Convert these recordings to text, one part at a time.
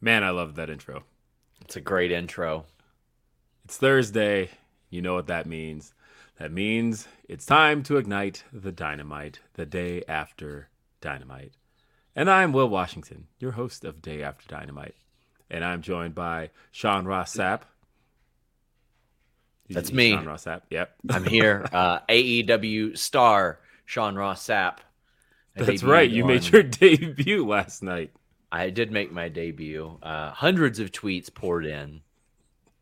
Man, I love that intro. It's a great intro. It's Thursday. You know what that means. That means it's time to ignite the dynamite the day after dynamite. And I'm Will Washington, your host of Day After Dynamite. And I'm joined by Sean Ross Sapp. That's me. Sean Ross Sapp. Yep. I'm here. Uh, AEW star Sean Ross Sapp. That's right. You made your debut last night. I did make my debut. Uh, hundreds of tweets poured in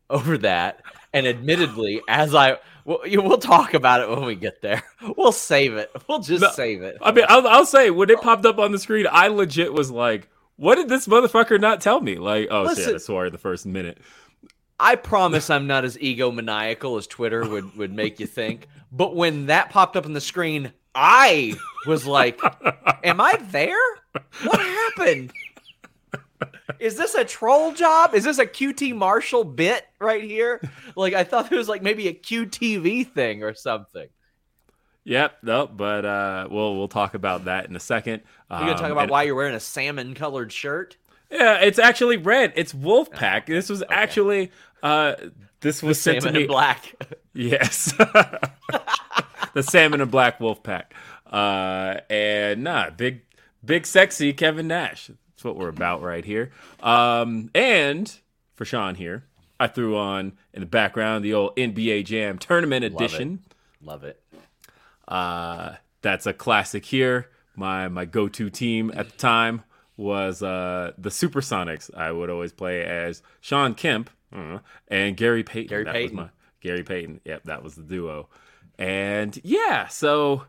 over that, and admittedly, as I we'll, we'll talk about it when we get there. We'll save it. We'll just No, save it. I mean, I'll, I'll say when it popped up on the screen, I legit was like, "What did this motherfucker not tell me?" Like, oh shit, Listen- I swore the first minute. I promise I'm not as egomaniacal as Twitter would would make you think. But when that popped up on the screen, I was like, "Am I there? What happened? Is this a troll job? Is this a QT Marshall bit right here? Like I thought it was like maybe a QTV thing or something." Yep, no, but uh, we'll we'll talk about that in a second. You gonna talk Um, about and- why you're wearing a salmon colored shirt? Yeah, it's actually red. It's Wolfpack. This was actually uh, this was sent to Salmon me. black. Yes, the salmon and black wolf pack. Uh, and nah, big, big, sexy Kevin Nash. That's what we're about right here. Um, and for Sean here, I threw on in the background the old NBA Jam Tournament Love it. Edition. Love it. Uh, that's a classic here. My my go to team at the time was uh, the Supersonics. I would always play as Sean Kemp uh, and Gary Payton. Gary that Payton. Was my, Gary Payton. Yep, that was the duo. And yeah, so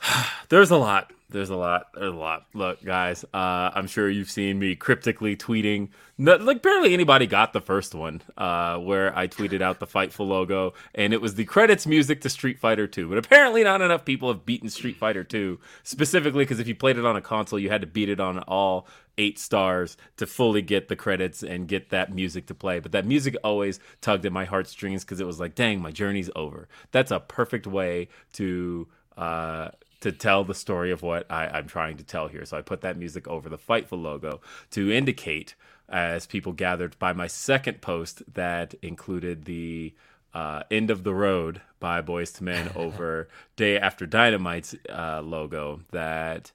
there's a lot. There's a lot. There's a lot. Look, guys, uh, I'm sure you've seen me cryptically tweeting. No, like barely anybody got the first one, uh, where I tweeted out the Fightful logo, and it was the credits music to Street Fighter 2. But apparently, not enough people have beaten Street Fighter 2 specifically because if you played it on a console, you had to beat it on all eight stars to fully get the credits and get that music to play. But that music always tugged at my heartstrings because it was like, dang, my journey's over. That's a perfect way to. Uh, to tell the story of what I, am trying to tell here. So I put that music over the Fightful logo to indicate, as people gathered by my second post that included the uh, End of the Road by Boyz II Men over Day After Dynamite's uh, logo, that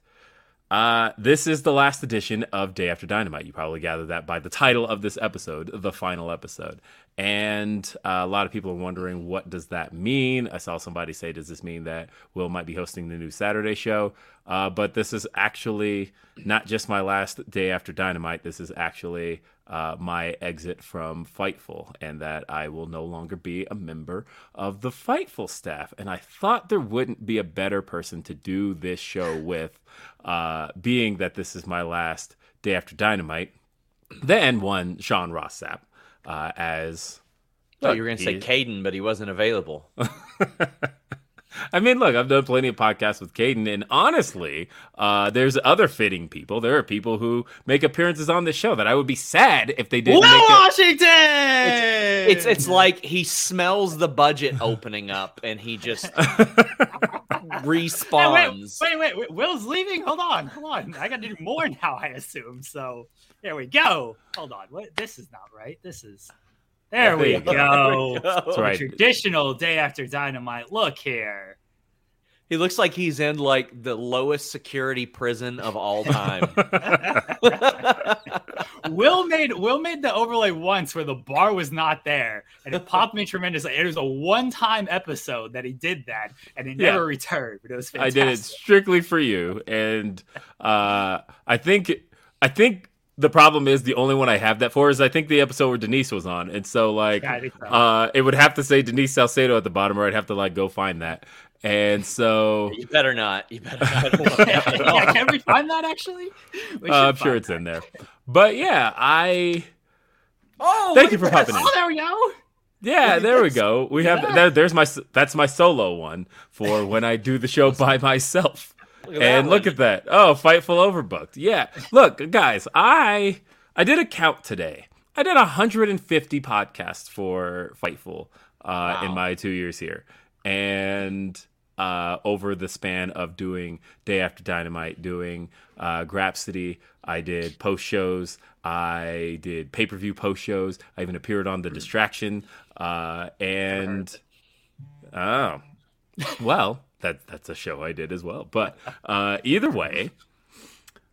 uh, this is the last edition of Day After Dynamite. You probably gathered that by the title of this episode, the final episode. And uh, a lot of people are wondering, what does that mean? I saw somebody say, does this mean that Will might be hosting the new Saturday show? Uh, but this is actually not just my last Day After Dynamite. This is actually uh, my exit from Fightful, and that I will no longer be a member of the Fightful staff. And I thought there wouldn't be a better person to do this show with, uh, being that this is my last Day After Dynamite, than one Sean Ross Sapp, uh, as. Oh, you were going to say Caden, but he wasn't available. I mean, look, I've done plenty of podcasts with Caden, and honestly, uh, there's other fitting people. There are people who make appearances on this show that I would be sad if they didn't. Will make Washington. It's, it's, it's like he smells the budget opening up, and he just respawns. Hey, wait, wait, wait, Will's leaving. Hold on, hold on. I got to do more now. I assume so. There we go. Hold on. What? This is not right. This is. There, we, go. There we go. That's right. Traditional day after dynamite. Look here. He looks like he's in like the lowest security prison of all time. Will made Will made the overlay once where the bar was not there, and it popped me tremendously. It was a one time episode that he did that, and it never yeah. returned. But it was fantastic. I did it strictly for you, and uh, I think I think the problem is the only one I have that for is I think the episode where Denise was on, and so like so. uh, it would have to say Denise Salcedo at the bottom, or I'd have to like go find that. And so you better not. You better not. yeah, can we find that actually? Uh, I'm sure it's that. in there. But yeah, I. Oh, thank you for popping in. Oh, there we go. Yeah, there we go. We have yeah. there's my that's my solo one for when I do the show by myself. Look and look at that. Oh, Fightful overbooked. Yeah. Look, guys, I I did a count today. I did 150 podcasts for Fightful uh, wow. in my two years here, and uh, over the span of doing Day After Dynamite, doing uh, Grapsody, I did post shows. I did pay per view post shows. I even appeared on The Distraction. Uh, and oh, well, that that's a show I did as well. But uh, either way,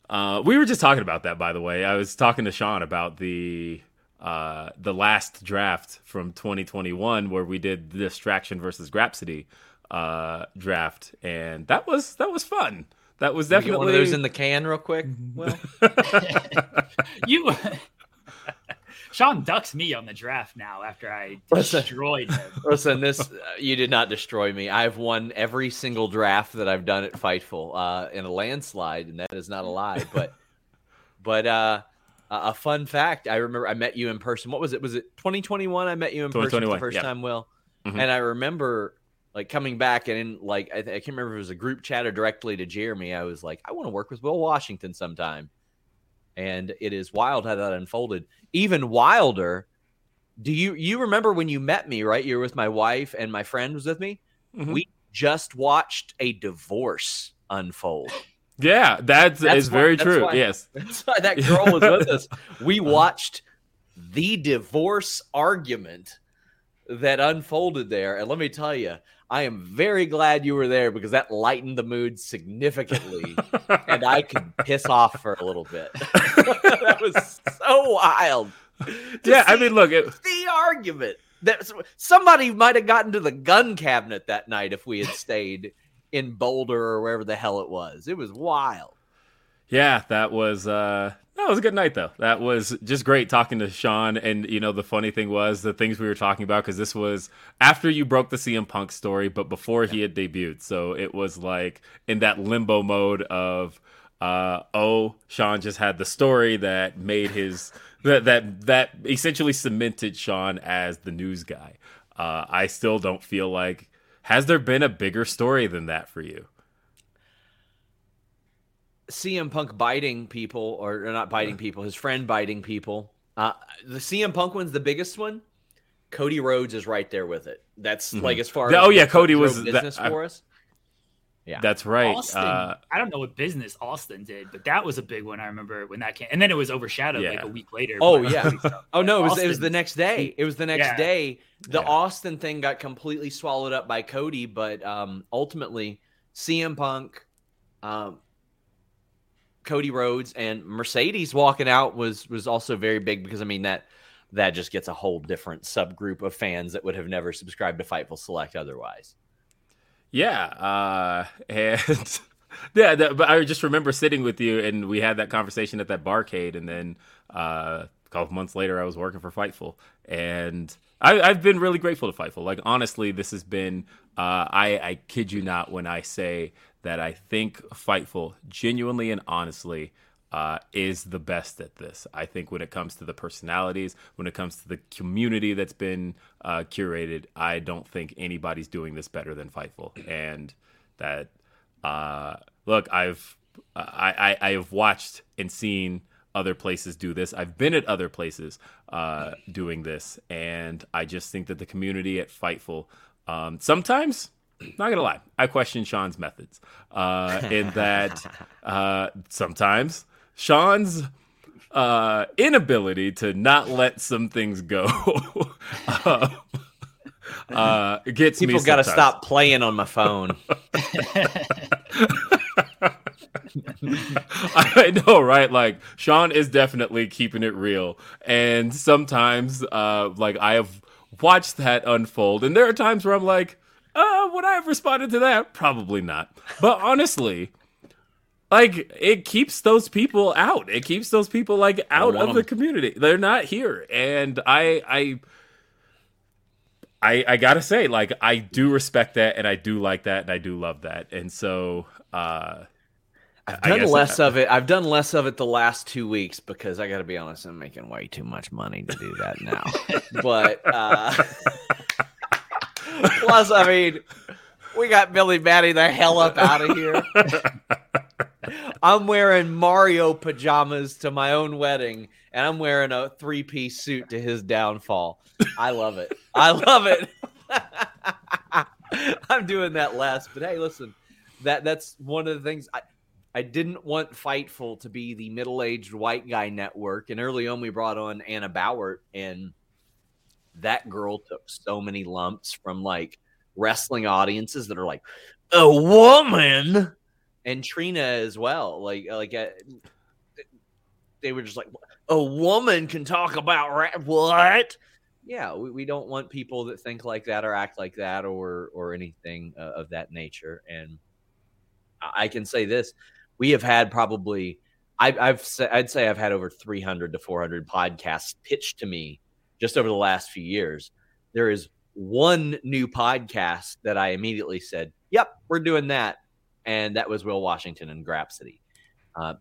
uh, we were just talking about that. By the way, I was talking to Sean about the uh, the last draft from 2021 where we did the Distraction versus Grapsody uh, draft, and that was that was fun. That was definitely one of those in the can, real quick. Well, you Sean ducks me on the draft now after I destroyed listen, him. Listen, this uh, you did not destroy me. I've won every single draft that I've done at Fightful uh, in a landslide, and that is not a lie. But but uh, a fun fact: I remember I met you in person. What was it? Was it 2021? I met you in person the first yeah. time, Will. Mm-hmm. And I remember like coming back and in like I, I, can't remember if it was a group chat or directly to Jeremy. I was like, I want to work with Will Washington sometime and it is wild how that unfolded. Even wilder. Do you you remember when you met me? Right, you were with my wife and my friend was with me. Mm-hmm. We just watched a divorce unfold. Yeah, that's, that's is why, very that's true. Why, yes, that's why that girl was with us. We watched the divorce argument that unfolded there, and let me tell you, I am very glad you were there because that lightened the mood significantly, and I could piss off for a little bit. that was so wild. Yeah, I mean, look, it, the argument that somebody might have gotten to the gun cabinet that night if we had stayed in Boulder or wherever the hell it was. It was wild. Yeah, that was uh That was a good night, though. That was just great talking to Sean. And, you know, the funny thing was the things we were talking about, because this was after you broke the CM Punk story, but before he had debuted. So it was like in that limbo mode of, uh, oh, Sean just had the story that made his, that, that, that essentially cemented Sean as the news guy. Uh, I still don't feel like, has there been a bigger story than that for you? CM Punk biting people, or, or not biting people, his friend biting people. Uh, the CM Punk one's the biggest one. Cody Rhodes is right there with it. That's mm-hmm. like as far as oh yeah, Cody was business that, for us. Yeah, that's right. Austin, uh, I don't know what business Austin did, but that was a big one. I remember when that came, and then it was overshadowed yeah. like a week later. Oh yeah. oh no, it was, it was the next day. It was the next yeah. day. The yeah. Austin thing got completely swallowed up by Cody, but um, ultimately CM Punk, um, Cody Rhodes and Mercedes walking out was was also very big because I mean that that just gets a whole different subgroup of fans that would have never subscribed to Fightful Select otherwise. Yeah, uh, and yeah, that, but I just remember sitting with you and we had that conversation at that barcade, and then uh, a couple months later, I was working for Fightful, and I, have been really grateful to Fightful. Like honestly, this has been uh, I, I kid you not when I say that I think Fightful, genuinely and honestly, uh, is the best at this. I think when it comes to the personalities, when it comes to the community that's been uh, curated, I don't think anybody's doing this better than Fightful. And that, uh, look, I've I, I I have watched and seen other places do this. I've been at other places uh, doing this, and I just think that the community at Fightful um, sometimes not gonna lie, I question Sean's methods. Uh, in that uh, sometimes Sean's uh, inability to not let some things go uh, uh, gets People got to stop playing on my phone. I know, right? Like Sean is definitely keeping it real, and sometimes, uh, like I have watched that unfold, and there are times where I'm like, uh, would I have responded to that? Probably not. But honestly, like it keeps those people out. It keeps those people like out of them. the community. They're not here, and I, I, I, I gotta say, like I do respect that, and I do like that, and I do love that, and so. uh I've done less of it. I've done less of it the last two weeks because I got to be honest, I'm making way too much money to do that now. but uh, Plus, I mean, we got Billy Maddie the hell up out of here. I'm wearing Mario pajamas to my own wedding, and I'm wearing a three piece suit to his downfall. I love it. I love it. I'm doing that last, but hey, listen, that that's one of the things I I didn't want Fightful to be the middle aged white guy network, and early on we brought on Anna Bauer and that girl took so many lumps from like wrestling audiences that are like a woman and Trina as well. Like like uh, they were just like a woman can talk about ra- what? Yeah, we, we don't want people that think like that or act like that or or anything uh, of that nature. And I can say this: we have had probably I, I've I'd say I've had over 300 to 400 podcasts pitched to me just over the last few years, there is one new podcast that I immediately said, "Yep, we're doing that," and that was Will Washington and Grapsody. Uh,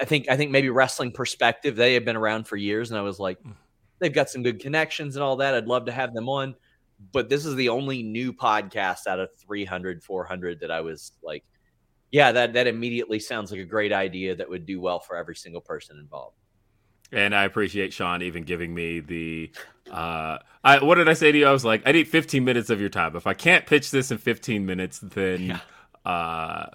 I think I think maybe wrestling perspective. They have been around for years, and I was like, they've got some good connections and all that. I'd love to have them on, but this is the only new podcast out of 300, 400 that I was like, yeah, that that immediately sounds like a great idea that would do well for every single person involved. And I appreciate Sean even giving me the. Uh, I what did I say to you? I was like, I need 15 minutes of your time. If I can't pitch this in 15 minutes, then, yeah. uh,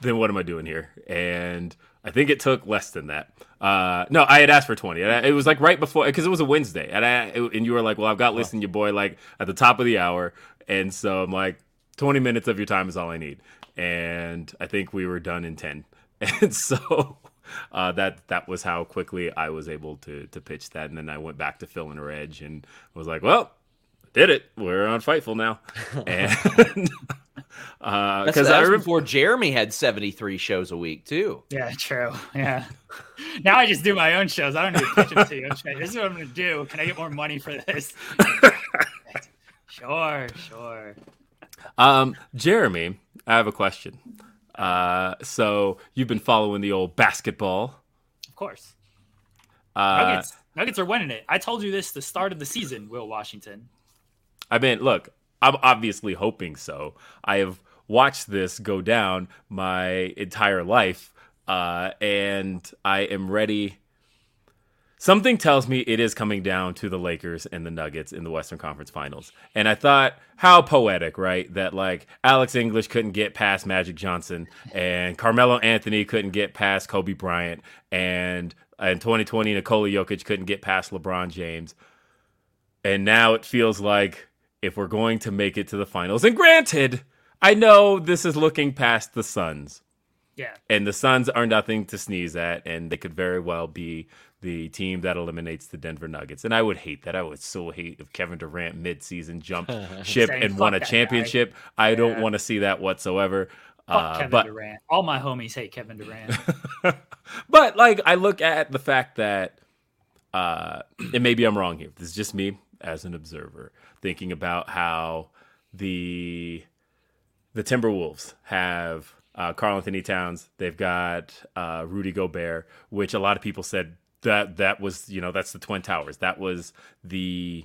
then what am I doing here? And I think it took less than that. Uh, no, I had asked for 20. It was like right before because it was a Wednesday, and I and you were like, "Well, I've got oh. listen, your boy, like at the top of the hour," and so I'm like, "20 minutes of your time is all I need," and I think we were done in 10, and so uh, that that was how quickly I was able to to pitch that. And then I went back to Phil and Reg and was like, well, did it. We're on Fightful now, and because uh, I remember before Jeremy had seventy three shows a week too. Yeah, true. Yeah. now I just do my own shows. I don't need to pitch it to you. This is what I'm going to do. Can I get more money for this? sure, sure. Um, Jeremy, I have a question. Uh, so you've been following the old basketball, of course. Uh, Nuggets, Nuggets are winning it. I told you this the start of the season, Will Washington. I mean, look, I'm obviously hoping so. I have watched this go down my entire life, uh, and I am ready. Something tells me it is coming down to the Lakers and the Nuggets in the Western Conference Finals. And I thought, how poetic, right? That like Alex English couldn't get past Magic Johnson, and Carmelo Anthony couldn't get past Kobe Bryant, and in 2020 Nikola Jokic couldn't get past LeBron James. And now it feels like if we're going to make it to the finals. And granted, I know this is looking past the Suns. Yeah. And the Suns are nothing to sneeze at, and they could very well be the team that eliminates the Denver Nuggets. And I would hate that. I would so hate if Kevin Durant midseason jumped ship and won a championship. I yeah. don't want to see that whatsoever. Uh, Kevin but, Durant. All my homies hate Kevin Durant. but like I look at the fact that uh and maybe I'm wrong here. This is just me as an observer thinking about how the the Timberwolves have uh, Karl-Anthony Towns. They've got uh, Rudy Gobert, which a lot of people said that that was you know that's the Twin Towers. That was the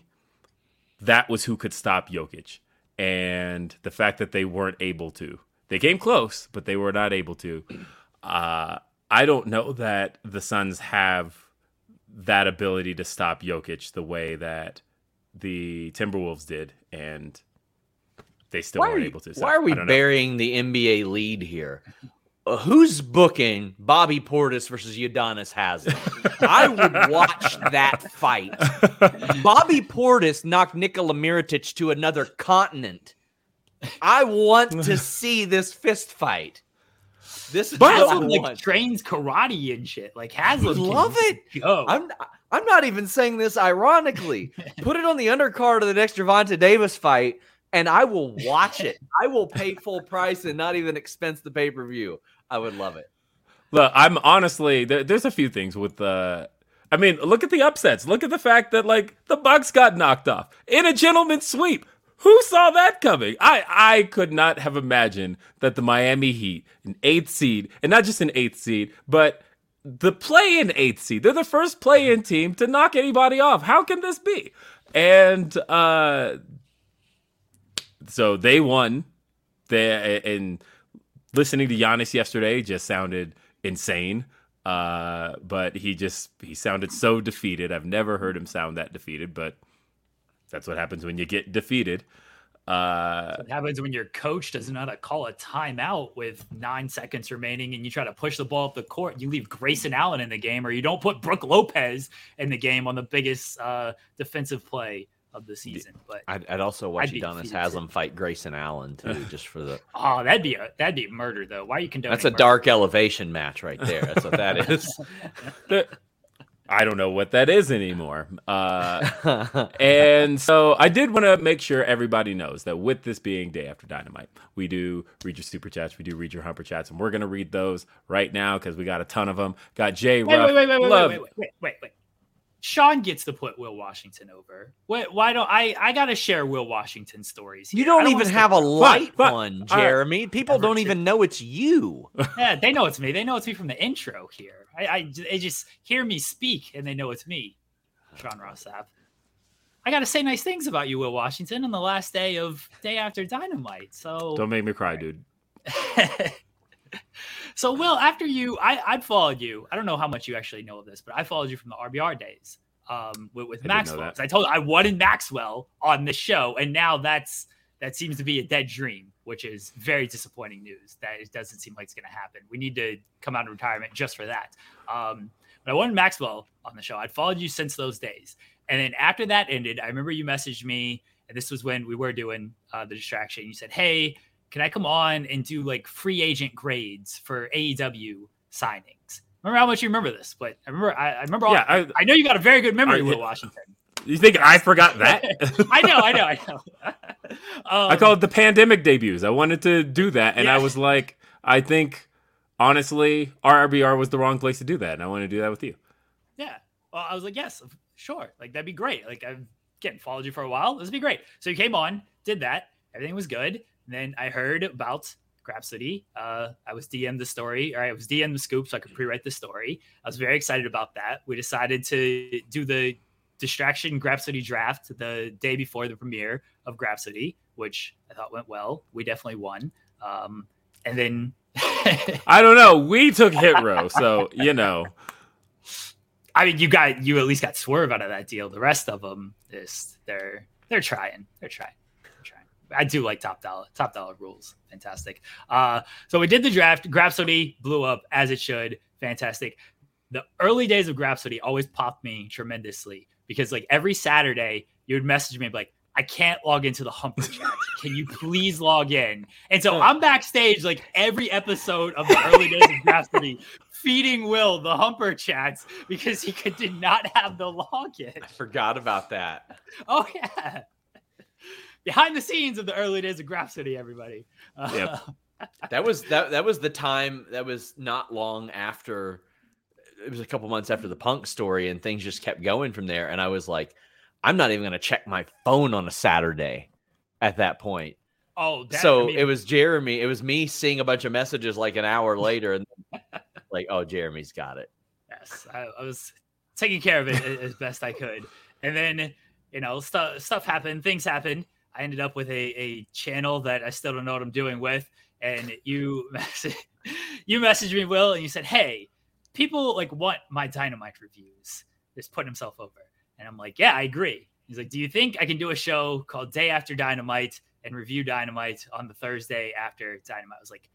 that was who could stop Jokic, and the fact that they weren't able to. They came close, but they were not able to. Uh, I don't know that the Suns have that ability to stop Jokic the way that the Timberwolves did, and they still why weren't able to. So why are we burying the NBA lead here? Uh, who's booking Bobby Portis versus Udonis Haslem? I would watch that fight. Bobby Portis knocked Nikola Mirotic to another continent. I want to see this fist fight. This but Haslem like trains karate and shit. Like Haslem, love it. Go. I'm I'm not even saying this ironically. Put it on the undercard of the next Gervonta Davis fight, and I will watch it. I will pay full price and not even expense the pay per view. I would love it. Look, I'm honestly there, there's a few things with the. I mean, look at the upsets. Look at the fact that like the Bucks got knocked off in a gentleman's sweep. Who saw that coming? I I could not have imagined that the Miami Heat, an eighth seed, and not just an eighth seed, but the play in eighth seed. They're the first play in team to knock anybody off. How can this be? And uh, so they won. They and listening to Giannis yesterday just sounded insane. Uh, but he just he sounded so defeated. I've never heard him sound that defeated, but that's what happens when you get defeated. Uh, what happens when your coach how to call a timeout with nine seconds remaining and you try to push the ball up the court. You leave Grayson Allen in the game, or you don't put Brook Lopez in the game on the biggest uh, defensive play of the season. But I'd, I'd also watch Udonis Haslem fight Grayson Allen too, just for the. oh, that'd be a that'd be murder though. Why are you condone? That's a dark elevation match right there. That's what that is. I don't know what that is anymore. Uh, and so I did want to make sure everybody knows that with this being day after dynamite, we do read your super chats, we do read your humper chats, and we're going to read those right now because we got a ton of them. Got Jay wait, Ruff. Wait, wait, wait, wait, wait, wait, wait, wait, wait. Sean gets to put Will Washington over. Why, why don't I? I got to share Will Washington stories. Here. You don't, don't even have a light but, one, Jeremy. People don't even know it's you. yeah, they know it's me. They know it's me from the intro here. I, I they just hear me speak and they know it's me, Sean Ross Sapp. I got to say nice things about you, Will Washington, on the last day of day after Dynamite. So don't make me cry, dude. so, Will, after you, I, I'd followed you. I don't know how much you actually know of this, but I followed you from the RBR days um, with, with I Maxwell. I told you I wanted Maxwell on the show, and now that's that seems to be a dead dream, which is very disappointing news. That it doesn't seem like it's going to happen. We need to come out of retirement just for that. Um, but I wanted Maxwell on the show. I'd followed you since those days, and then after that ended, I remember you messaged me, and this was when we were doing uh, the distraction. You said, "Hey." Can I come on and do like free agent grades for AEW signings? Remember how much you remember this, but I remember I, I remember all, yeah, I, I, know you got a very good memory, Will Washington. You think I forgot that? I know, I know, I know. um, I call it the pandemic debuts. I wanted to do that, and yeah. I was like, I think honestly, RRBR was the wrong place to do that, and I want to do that with you. Yeah. Well, I was like, yes, sure. Like that'd be great. Like I've again followed you for a while. This would be great. So you came on, did that. Everything was good. And then I heard about Grapsody. Uh, I was DM the story, or I was DM the scoop, so I could pre-write the story. I was very excited about that. We decided to do the distraction Grapsody draft the day before the premiere of Grapsody, which I thought went well. We definitely won. Um, and then I don't know. We took hit row, so you know. I mean, you got you at least got swerve out of that deal. The rest of them is they're they're trying. They're trying. I do like top dollar. Top dollar rules. Fantastic. Uh, so we did the draft. Grapsody blew up as it should. Fantastic. The early days of Grapsody always popped me tremendously because like every Saturday you would message me like, I can't log into the Humper chat. Can you please log in? And so I'm backstage like every episode of the early days of Grapsody feeding Will the Humper chats because he could, did not have the login. I forgot about that. Oh yeah. Behind the scenes of the early days of Grapsody, everybody. Yep. that was that that was the time that was not long after it was a couple months after the punk story and things just kept going from there and I was like I'm not even going to check my phone on a Saturday at that point. Oh, that, so I mean, it was Jeremy. It was me seeing a bunch of messages like an hour later, and like, oh, Jeremy's got it. Yes, I, I was taking care of it as best I could, and then you know stuff stuff happened, things happened. I ended up with a, a channel that I still don't know what I'm doing with, and you message, you messaged me, Will, and you said, "Hey, people like want my dynamite reviews." Just putting himself over. And I'm like, yeah, I agree. He's like, do you think I can do a show called Day After Dynamite and review Dynamite on the Thursday after Dynamite? I was like,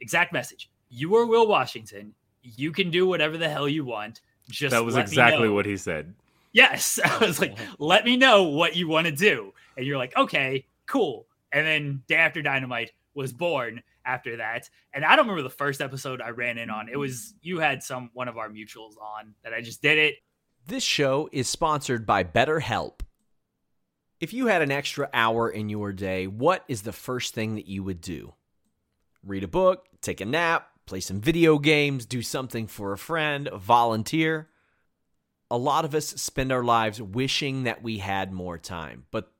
exact message. You are Will Washington. You can do whatever the hell you want. Just that was exactly what he said. Yes. I was like, let me know what you want to do. And you're like, okay, cool. And then Day After Dynamite was born after that. And I don't remember the first episode I ran in on. It was you had some one of our mutuals on that I just did it this show is sponsored by BetterHelp. If you had an extra hour in your day, what is the first thing that you would do? Read a book, take a nap, play some video games, do something for a friend, volunteer. A lot of us spend our lives wishing that we had more time. But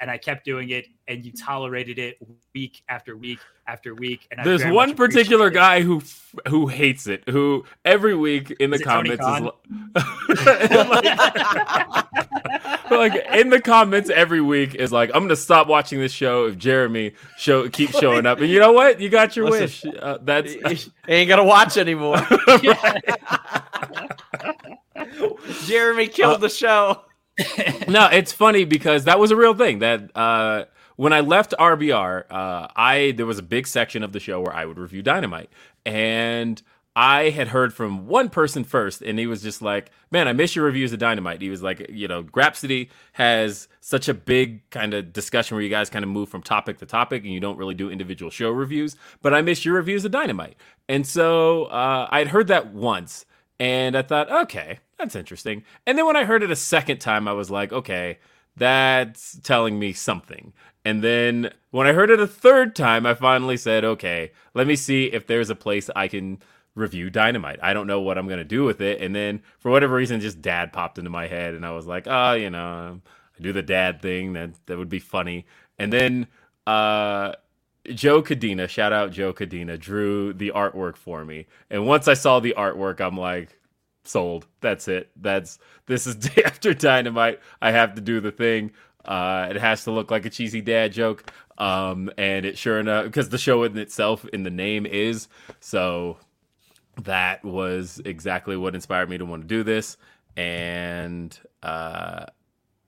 and I kept doing it, and you tolerated it week after week after week. And there's one particular guy who who hates it, who every week in the is comments is like, like in the comments every week is like, I'm gonna stop watching this show if Jeremy show keeps showing up. And you know what? You got your Listen, wish. Uh, that's ain't gonna watch anymore. Jeremy killed uh, the show. No, it's funny because that was a real thing. That uh, when I left RBR, uh, I there was a big section of the show where I would review Dynamite, and I had heard from one person first, and he was just like, "Man, I miss your reviews of Dynamite." He was like, "You know, Grapsody has such a big kind of discussion where you guys kind of move from topic to topic, and you don't really do individual show reviews. But I miss your reviews of Dynamite." And so uh, I'd heard that once, and I thought, "Okay, that's interesting." And then when I heard it a second time, I was like, "Okay." That's telling me something. And then when I heard it a third time, I finally said, okay, let me see if there's a place I can review Dynamite. I don't know what I'm going to do with it. And then for whatever reason, just dad popped into my head. And I was like, oh, you know, I do the dad thing. That, that would be funny. And then uh, Joe Cadena, shout out Joe Cadena, drew the artwork for me. And once I saw the artwork, I'm like, sold. That's it. That's this is day after Dynamite. I have to do the thing. Uh, it has to look like a cheesy dad joke. Um, and it sure enough, because the show in itself in the name is so that was exactly what inspired me to want to do this. And uh,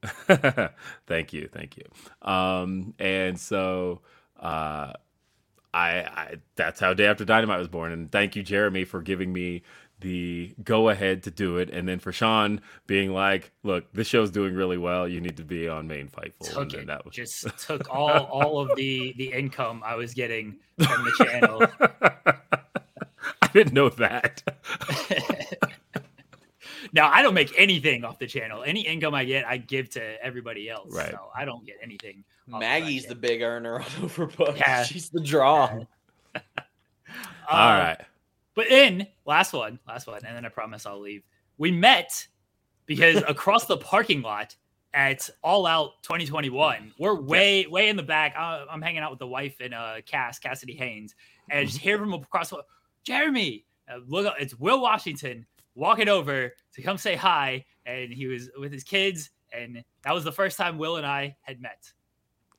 thank you, thank you. Um, and so uh, I, I that's how Day After Dynamite was born. And thank you, Jeremy, for giving me the go ahead to do it, and then for Sean being like, "Look, this show's doing really well. You need to be on main Fightful." Took and it. That was... Just took all all of the the income I was getting from the channel. I didn't know that. now I don't make anything off the channel. Any income I get, I give to everybody else. Right. So I don't get anything. Maggie's the big earner on Overbook. Yeah. She's the draw. Yeah. All uh. But in last one, last one, and then I promise I'll leave. We met because across the parking lot at All Out 2021, we're way, yeah. way in the back. I'm hanging out with the wife and uh, Cass, Cassidy Haynes, and I just hear from across the Jeremy, uh, look, it's Will Washington walking over to come say hi, and he was with his kids, and that was the first time Will and I had met.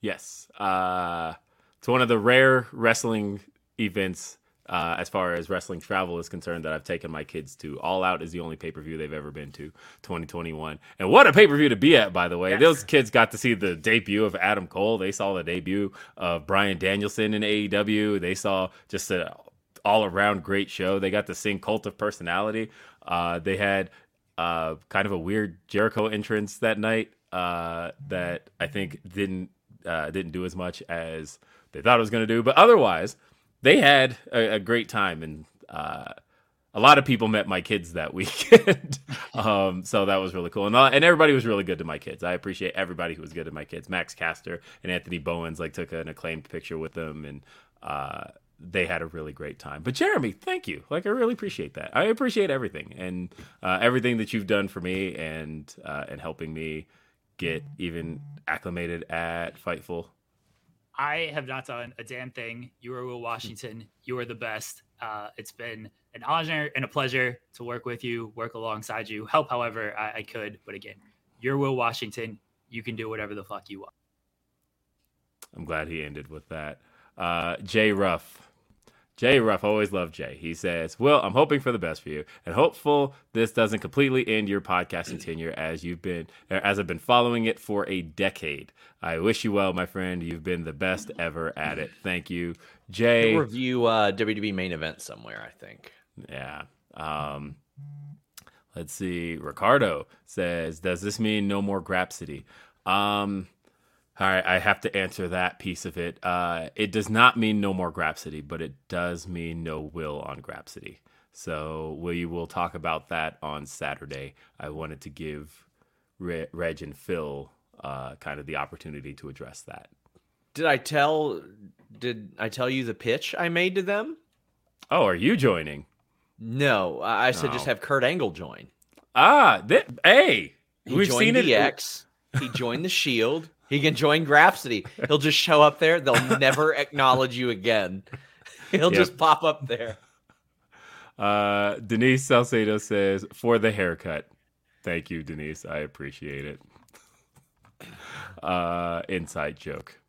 Yes, uh, it's one of the rare wrestling events uh, as far as wrestling travel is concerned that I've taken my kids to. All Out is the only pay per view they've ever been to, 2021. And what a pay per view to be at, by the way. Yes. Those kids got to see the debut of Adam Cole. They saw the debut of Bryan Danielson in AEW. They saw just a all around great show. They got to sing Cult of Personality. Uh, they had uh, kind of a weird Jericho entrance that night uh, that I think didn't uh, didn't do as much as they thought it was going to do. But otherwise, they had a, a great time, and uh, a lot of people met my kids that weekend. um, so that was really cool, and and everybody was really good to my kids. I appreciate everybody who was good to my kids. Max Caster and Anthony Bowens like took an acclaimed picture with them, and they had a really great time. But Jeremy, thank you. Like I really appreciate that. I appreciate everything and uh, everything that you've done for me and uh, and helping me get even acclimated at Fightful. I have not done a damn thing. You are Will Washington. You are the best. Uh, it's been an honor and a pleasure to work with you, work alongside you, help however I, I could. But again, you're Will Washington. You can do whatever the fuck you want. I'm glad he ended with that. Uh, Jay Ruff, Jay Ruff, always loved Jay. He says, Well, I'm hoping for the best for you and hopeful this doesn't completely end your podcasting tenure as you've been, as I've been following it for a decade. I wish you well, my friend. You've been the best ever at it. Thank you, Jay. We'll review uh, WWE main event somewhere, I think. Yeah. Um, let's see. Ricardo says, Does this mean no more Grapsody? Um, all right, I have to answer that piece of it. Uh, it does not mean no more Grapsody, but it does mean no will on Grapsody. So we will talk about that on Saturday. I wanted to give Reg and Phil uh, kind of the opportunity to address that. Did I tell? Did I tell you the pitch I made to them? Oh, are you joining? No, I said oh. just have Kurt Angle join. Ah, th- hey, he we've seen it. DX. he joined the Shield. He can join Grapsody. He'll just show up there. They'll never acknowledge you again. He'll yep. just pop up there. Uh, Denise Salcedo says, for the haircut. Thank you, Denise. I appreciate it. Uh, inside joke.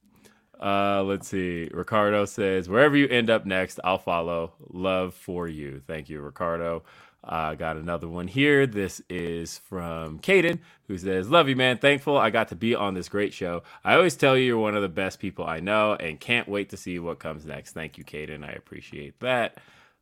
Uh, let's see. Ricardo says, wherever you end up next, I'll follow. Love for you. Thank you, Ricardo. Uh, got another one here. This is from Caden, who says, Love you, man. Thankful I got to be on this great show. I always tell you you're one of the best people I know and can't wait to see what comes next. Thank you, Caden. I appreciate that.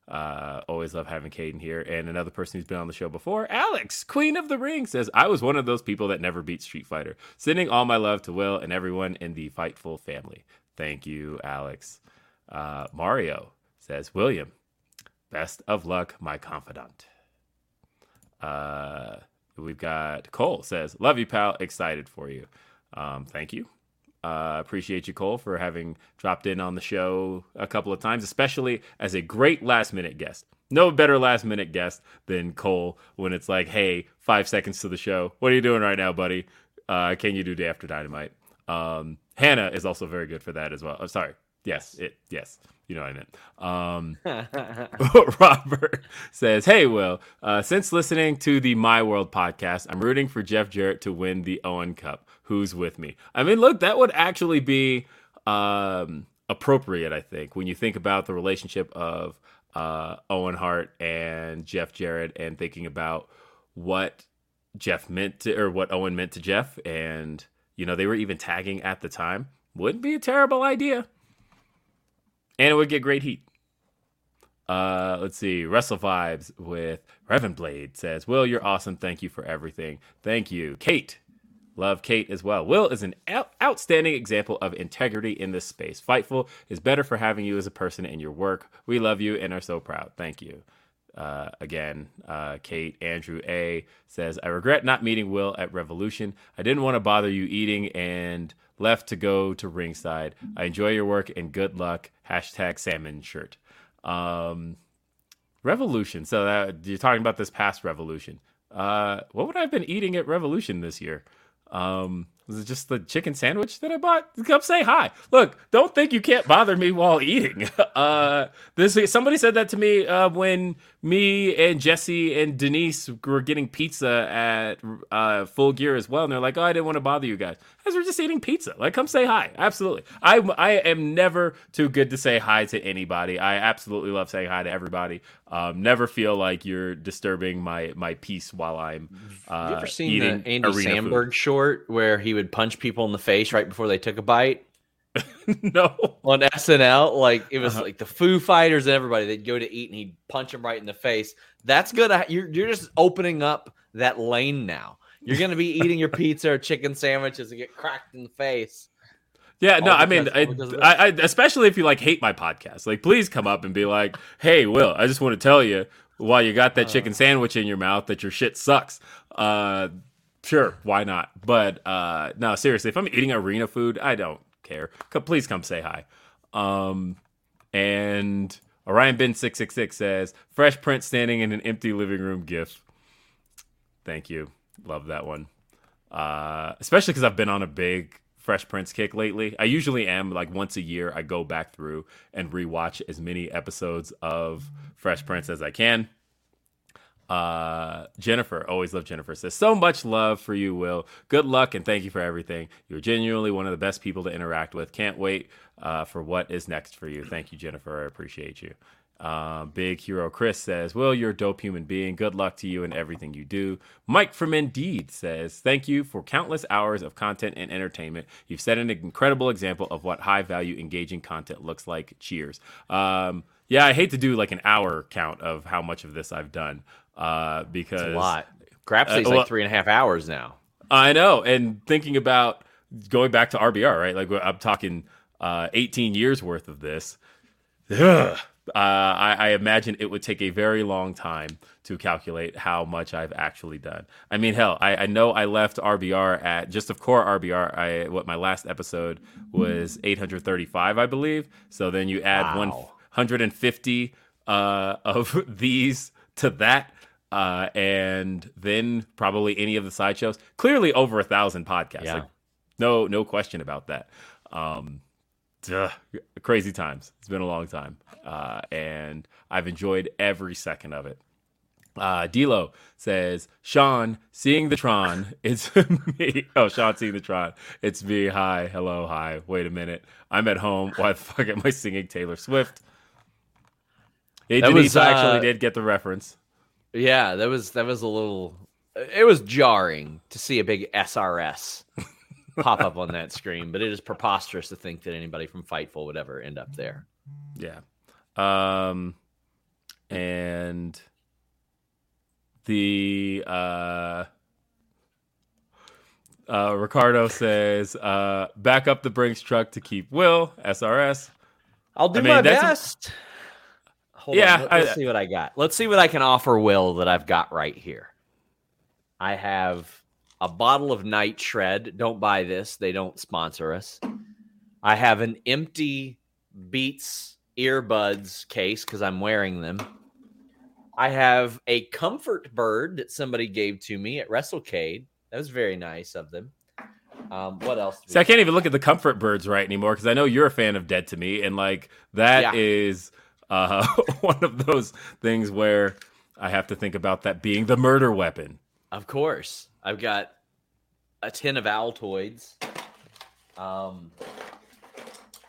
Uh, always love having Caden here. And another person who's been on the show before, Alex, Queen of the Ring, says, I was one of those people that never beat Street Fighter. Sending all my love to Will and everyone in the Fightful family. Thank you, Alex. Uh, Mario says, William, best of luck, my confidant. Uh, we've got Cole says, Love you, pal. Excited for you. Um, thank you. Uh, appreciate you, Cole, for having dropped in on the show a couple of times, especially as a great last minute guest. No better last minute guest than Cole when it's like, hey, five seconds to the show. What are you doing right now, buddy? Uh, can you do Day After Dynamite? Um, Hannah is also very good for that as well. I'm oh, sorry. Yes, it yes. You know what I meant. Um, Robert says, "Hey, Will. Uh, since listening to the My World podcast, I'm rooting for Jeff Jarrett to win the Owen Cup. Who's with me? I mean, look, that would actually be um, appropriate. I think when you think about the relationship of uh, Owen Hart and Jeff Jarrett, and thinking about what Jeff meant to, or what Owen meant to Jeff, and you know they were even tagging at the time. Wouldn't be a terrible idea." And it would get great heat. Uh, let's see. Wrestle Vibes with Revan Blade says, Will, you're awesome. Thank you for everything. Thank you. Kate. Love Kate as well. Will is an out- outstanding example of integrity in this space. Fightful is better for having you as a person in your work. We love you and are so proud. Thank you. Uh, again, uh, Kate, Andrew A says, I regret not meeting Will at Revolution. I didn't want to bother you eating and left to go to ringside. I enjoy your work and good luck. Hashtag salmon shirt. Um, Revolution. So that, you're talking about this past Revolution. Uh, what would I have been eating at Revolution this year? Um, was it just the chicken sandwich that I bought? Come say hi. Look, don't think you can't bother me while eating. Uh, this somebody said that to me uh, when me and Jesse and Denise were getting pizza at uh, Full Gear as well, and they're like, "Oh, I didn't want to bother you guys." As we're just eating pizza, like, come say hi. Absolutely, I I am never too good to say hi to anybody. I absolutely love saying hi to everybody. Um, never feel like you're disturbing my my peace while I'm. Uh, you ever seen the Andy Samberg food. short where he would punch people in the face right before they took a bite? no. On SNL, like it was uh-huh. like the Foo Fighters and everybody. They'd go to eat and he'd punch them right in the face. That's good. You're you're just opening up that lane now. You're gonna be eating your pizza or chicken sandwiches and get cracked in the face. Yeah, no, I mean, I, I, I, especially if you like hate my podcast, like please come up and be like, "Hey, Will, I just want to tell you while you got that uh, chicken sandwich in your mouth that your shit sucks." Uh, sure, why not? But uh, no, seriously, if I'm eating arena food, I don't care. Come, please come say hi. Um, and Orion Ben six six six says, "Fresh Prince standing in an empty living room gif." Thank you, love that one. Uh, especially because I've been on a big Fresh Prince kick lately. I usually am like once a year. I go back through and rewatch as many episodes of Fresh Prince as I can. Uh, Jennifer, always love Jennifer, says, So much love for you, Will. Good luck and thank you for everything. You're genuinely one of the best people to interact with. Can't wait uh, for what is next for you. Thank you, Jennifer. I appreciate you. Uh, Big Hero Chris says, Will, you're a dope human being. Good luck to you in everything you do. Mike from Indeed says, Thank you for countless hours of content and entertainment. You've set an incredible example of what high value, engaging content looks like. Cheers. Um, yeah, I hate to do like an hour count of how much of this I've done uh, because a lot. Grapsody's uh, well, like three and a half hours now. I know, and thinking about going back to RBR, right? Like I'm talking uh, 18 years worth of this. Ugh. Uh, I, I, imagine it would take a very long time to calculate how much I've actually done. I mean, hell, I, I, know I left RBR at just of core RBR. I what my last episode was 835, I believe. So then you add wow. 150 uh, of these to that uh, and then probably any of the sideshows. Clearly over a thousand podcasts. Yeah. Like, no, no question about that. Um, duh, crazy times. It's been a long time, uh, and I've enjoyed every second of it. Uh, Dilo says, Sean, seeing the Tron, it's me. Oh, Sean, seeing the Tron. It's me. Hi. Hello. Hi. Wait a minute. I'm at home. Why the fuck am I singing Taylor Swift? Hey, that Denise was, uh, actually did get the reference. Yeah, that was that was a little. It was jarring to see a big SRS pop up on that screen, but it is preposterous to think that anybody from Fightful would ever end up there. Yeah. Um, and the uh, uh, Ricardo says, uh, back up the Brinks truck to keep Will SRS. I'll do I mean, my best. Hold yeah, on. Let, us see what I got. Let's see what I can offer Will that I've got right here. I have a bottle of Night Shred. Don't buy this; they don't sponsor us. I have an empty Beats earbuds case because I'm wearing them. I have a comfort bird that somebody gave to me at WrestleCade. That was very nice of them. Um, what else? See, I can't even look at the comfort birds right anymore because I know you're a fan of Dead to Me, and like that yeah. is uh, one of those things where I have to think about that being the murder weapon. Of course, I've got a tin of Altoids. Um,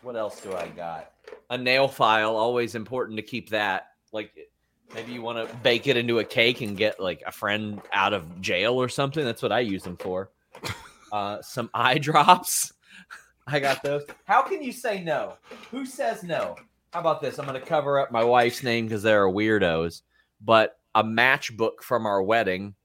what else do I got? A nail file, always important to keep that. Like maybe you want to bake it into a cake and get like a friend out of jail or something. That's what I use them for. Uh, some eye drops. I got those. How can you say no? Who says no? How about this? I'm going to cover up my wife's name because they're weirdos. But a matchbook from our wedding.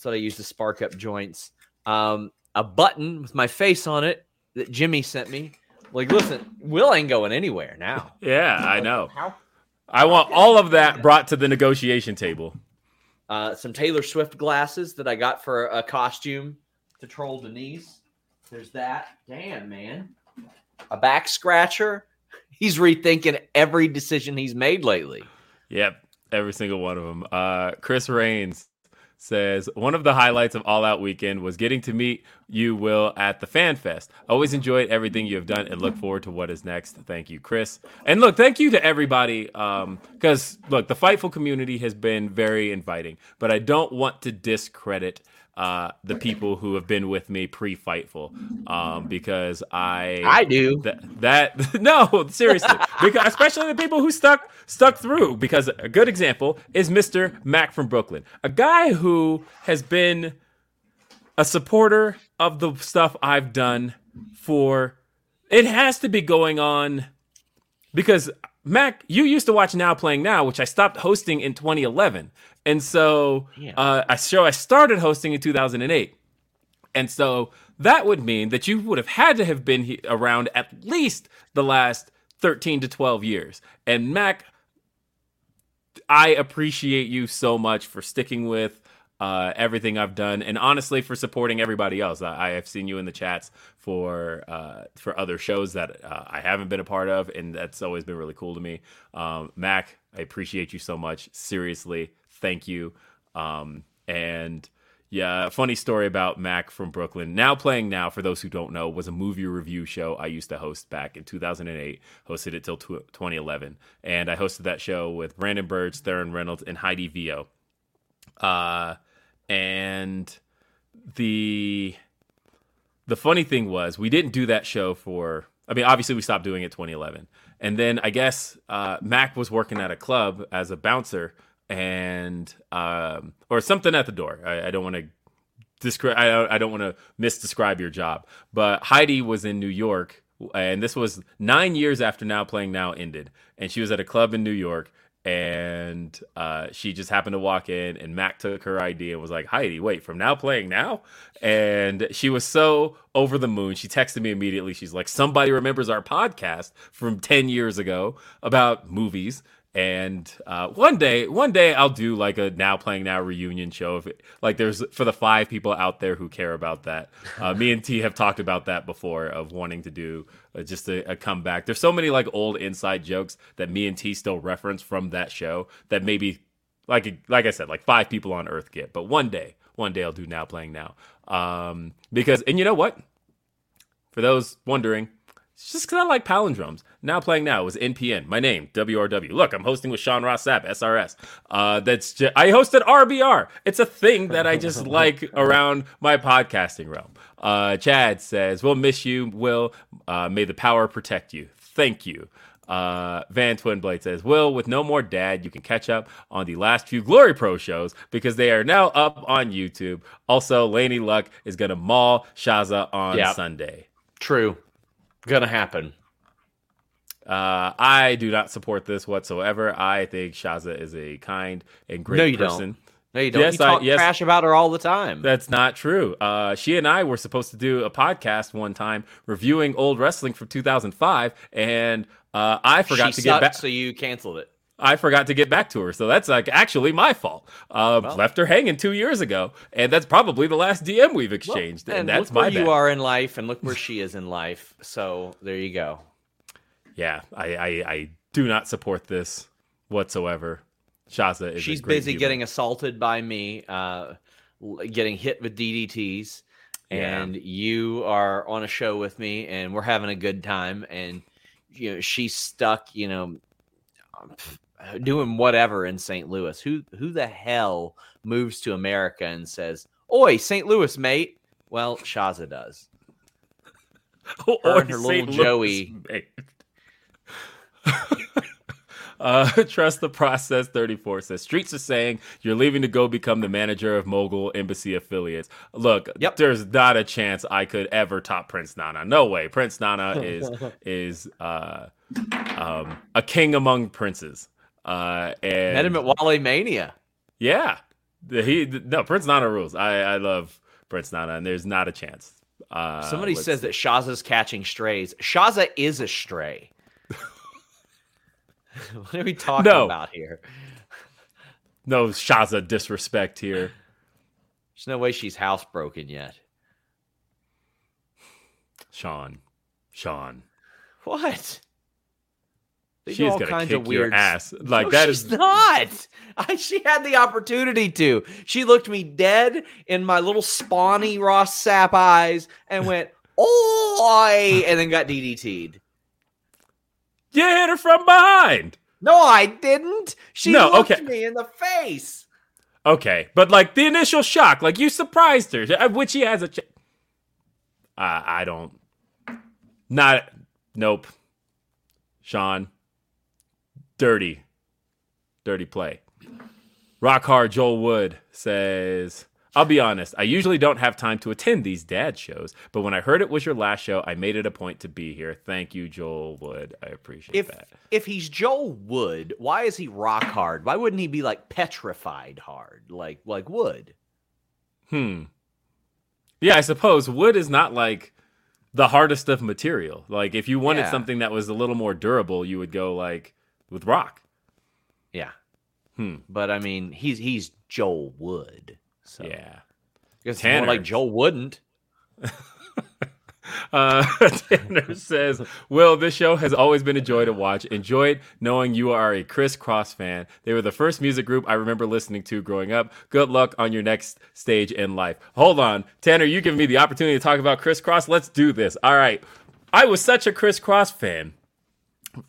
That's what I use to spark up joints. Um, a button with my face on it that Jimmy sent me. Like, listen, Will ain't going anywhere now. Yeah, I know. How? I want all of that brought to the negotiation table. Uh, some Taylor Swift glasses that I got for a costume to troll Denise. There's that. Damn, man. A back scratcher. He's rethinking every decision he's made lately. Yep, every single one of them. Uh, Chris Rains says one of the highlights of All Out Weekend was getting to meet you, Will, at the Fan Fest. Always enjoyed everything you have done and look forward to what is next. Thank you, Chris. And look, thank you to everybody because um, look, the Fightful community has been very inviting, but I don't want to discredit uh, the people who have been with me pre-fightful um, because I I do th- that no seriously because especially the people who stuck stuck through because a good example is Mr. Mac from Brooklyn a guy who has been a supporter of the stuff I've done for it has to be going on because Mac, you used to watch Now Playing Now, which I stopped hosting in 2011. And so uh, a show I started hosting in 2008. And so that would mean that you would have had to have been he- around at least the last 13 to 12 years. And Mac, I appreciate you so much for sticking with uh, everything I've done, and honestly for supporting everybody else. I, I have seen you in the chats for uh, for other shows that uh, I haven't been a part of, and that's always been really cool to me. Um, Mac, I appreciate you so much. Seriously, thank you. Um, and yeah, funny story about Mac from Brooklyn. Now playing now, for those who don't know, was a movie review show I used to host back in 2008. Hosted it till 2011, and I hosted that show with Brandon Birds, Theron Reynolds, and Heidi Vio. Uh, and the the funny thing was we didn't do that show for. I mean, obviously we stopped doing it 2011, and then I guess uh, Mac was working at a club as a bouncer and um, or something at the door. I, I don't want to describe. I, I don't want to misdescribe your job, but Heidi was in New York, and this was nine years after Now Playing Now ended, and she was at a club in New York. And uh, she just happened to walk in, and Mac took her ID and was like, "Heidi, wait, from now playing now?" And she was so over the moon. She texted me immediately. She's like, "Somebody remembers our podcast from ten years ago about movies." And uh, one day one day i'll do like a now playing now reunion show if it, like there's for the five people out there who care about that. Uh, me and t have talked about that before of wanting to do uh, just a, a, comeback. There's so many like old inside jokes that me and t still reference from that show that maybe like like i said like five people on earth get. But one day one day i'll do now playing now. Um, because and you know what? For those wondering it's just because I like palindromes. Now playing now is NPN. My name WRW. Look, I'm hosting with Sean Ross Sapp SRS. Uh, that's just, I hosted RBR. It's a thing that I just like around my podcasting realm. Uh, Chad says, "We'll miss you. Will uh, may the power protect you. Thank you." Uh, Van Twinblade says, Will, with no more dad, you can catch up on the last few Glory Pro shows because they are now up on YouTube. Also, Laynie Luck is going to maul Shazza on yep. Sunday. True. Gonna happen. Uh, I do not support this whatsoever. I think Shazza is a kind and great no, you person. Don't. No, you don't. Yes, you talk I, yes, trash about her all the time. That's not true. Uh, she and I were supposed to do a podcast one time reviewing old wrestling from 2005, and uh, I forgot she to get back. So you canceled it. I forgot to get back to her, so that's like actually my fault. Uh, well, left her hanging two years ago, and that's probably the last DM we've exchanged. Well, and, and that's look where my you are in life, and look where she is in life. So there you go. Yeah, I, I, I do not support this whatsoever. Shazza is. She's busy getting assaulted by me, uh, getting hit with DDTs, and yeah. you are on a show with me, and we're having a good time, and you know she's stuck, you know, doing whatever in St. Louis. Who who the hell moves to America and says, "Oi, St. Louis, mate"? Well, Shazza does. Her or her little Louis, Joey. Uh, trust the process 34 says streets are saying you're leaving to go become the manager of mogul embassy affiliates look yep. there's not a chance i could ever top prince nana no way prince nana is is uh, um, a king among princes uh, and met him at wally mania yeah he no prince nana rules i i love prince nana and there's not a chance uh, somebody says that shazza's catching strays shazza is a stray what are we talking no. about here? No Shazza disrespect here. There's no way she's housebroken yet. Sean. Sean. What? They She's gonna kick your ass. Like no, that she's is not. I, she had the opportunity to. She looked me dead in my little spawny Ross Sapp eyes and went, "Oi!" and then got DDT'd. You hit her from behind. No, I didn't. She no, looked okay. me in the face. Okay, but like the initial shock, like you surprised her, uh, which she has a. Ch- uh, I don't. Not. Nope. Sean. Dirty. Dirty play. Rock hard Joel Wood says I'll be honest, I usually don't have time to attend these dad shows, but when I heard it was your last show, I made it a point to be here. Thank you, Joel Wood. I appreciate if, that. If he's Joel Wood, why is he rock hard? Why wouldn't he be like petrified hard, like like wood? Hmm. Yeah, I suppose wood is not like the hardest of material. Like if you wanted yeah. something that was a little more durable, you would go like with rock. Yeah. Hmm. But I mean, he's he's Joel Wood. So yeah, it's more like Joel wouldn't. uh, Tanner says, "Will this show has always been a joy to watch. Enjoyed knowing you are a Kris Kross fan. They were the first music group I remember listening to growing up. Good luck on your next stage in life." Hold on, Tanner, you give me the opportunity to talk about Kris Kross. Let's do this. All right, I was such a Kris Kross fan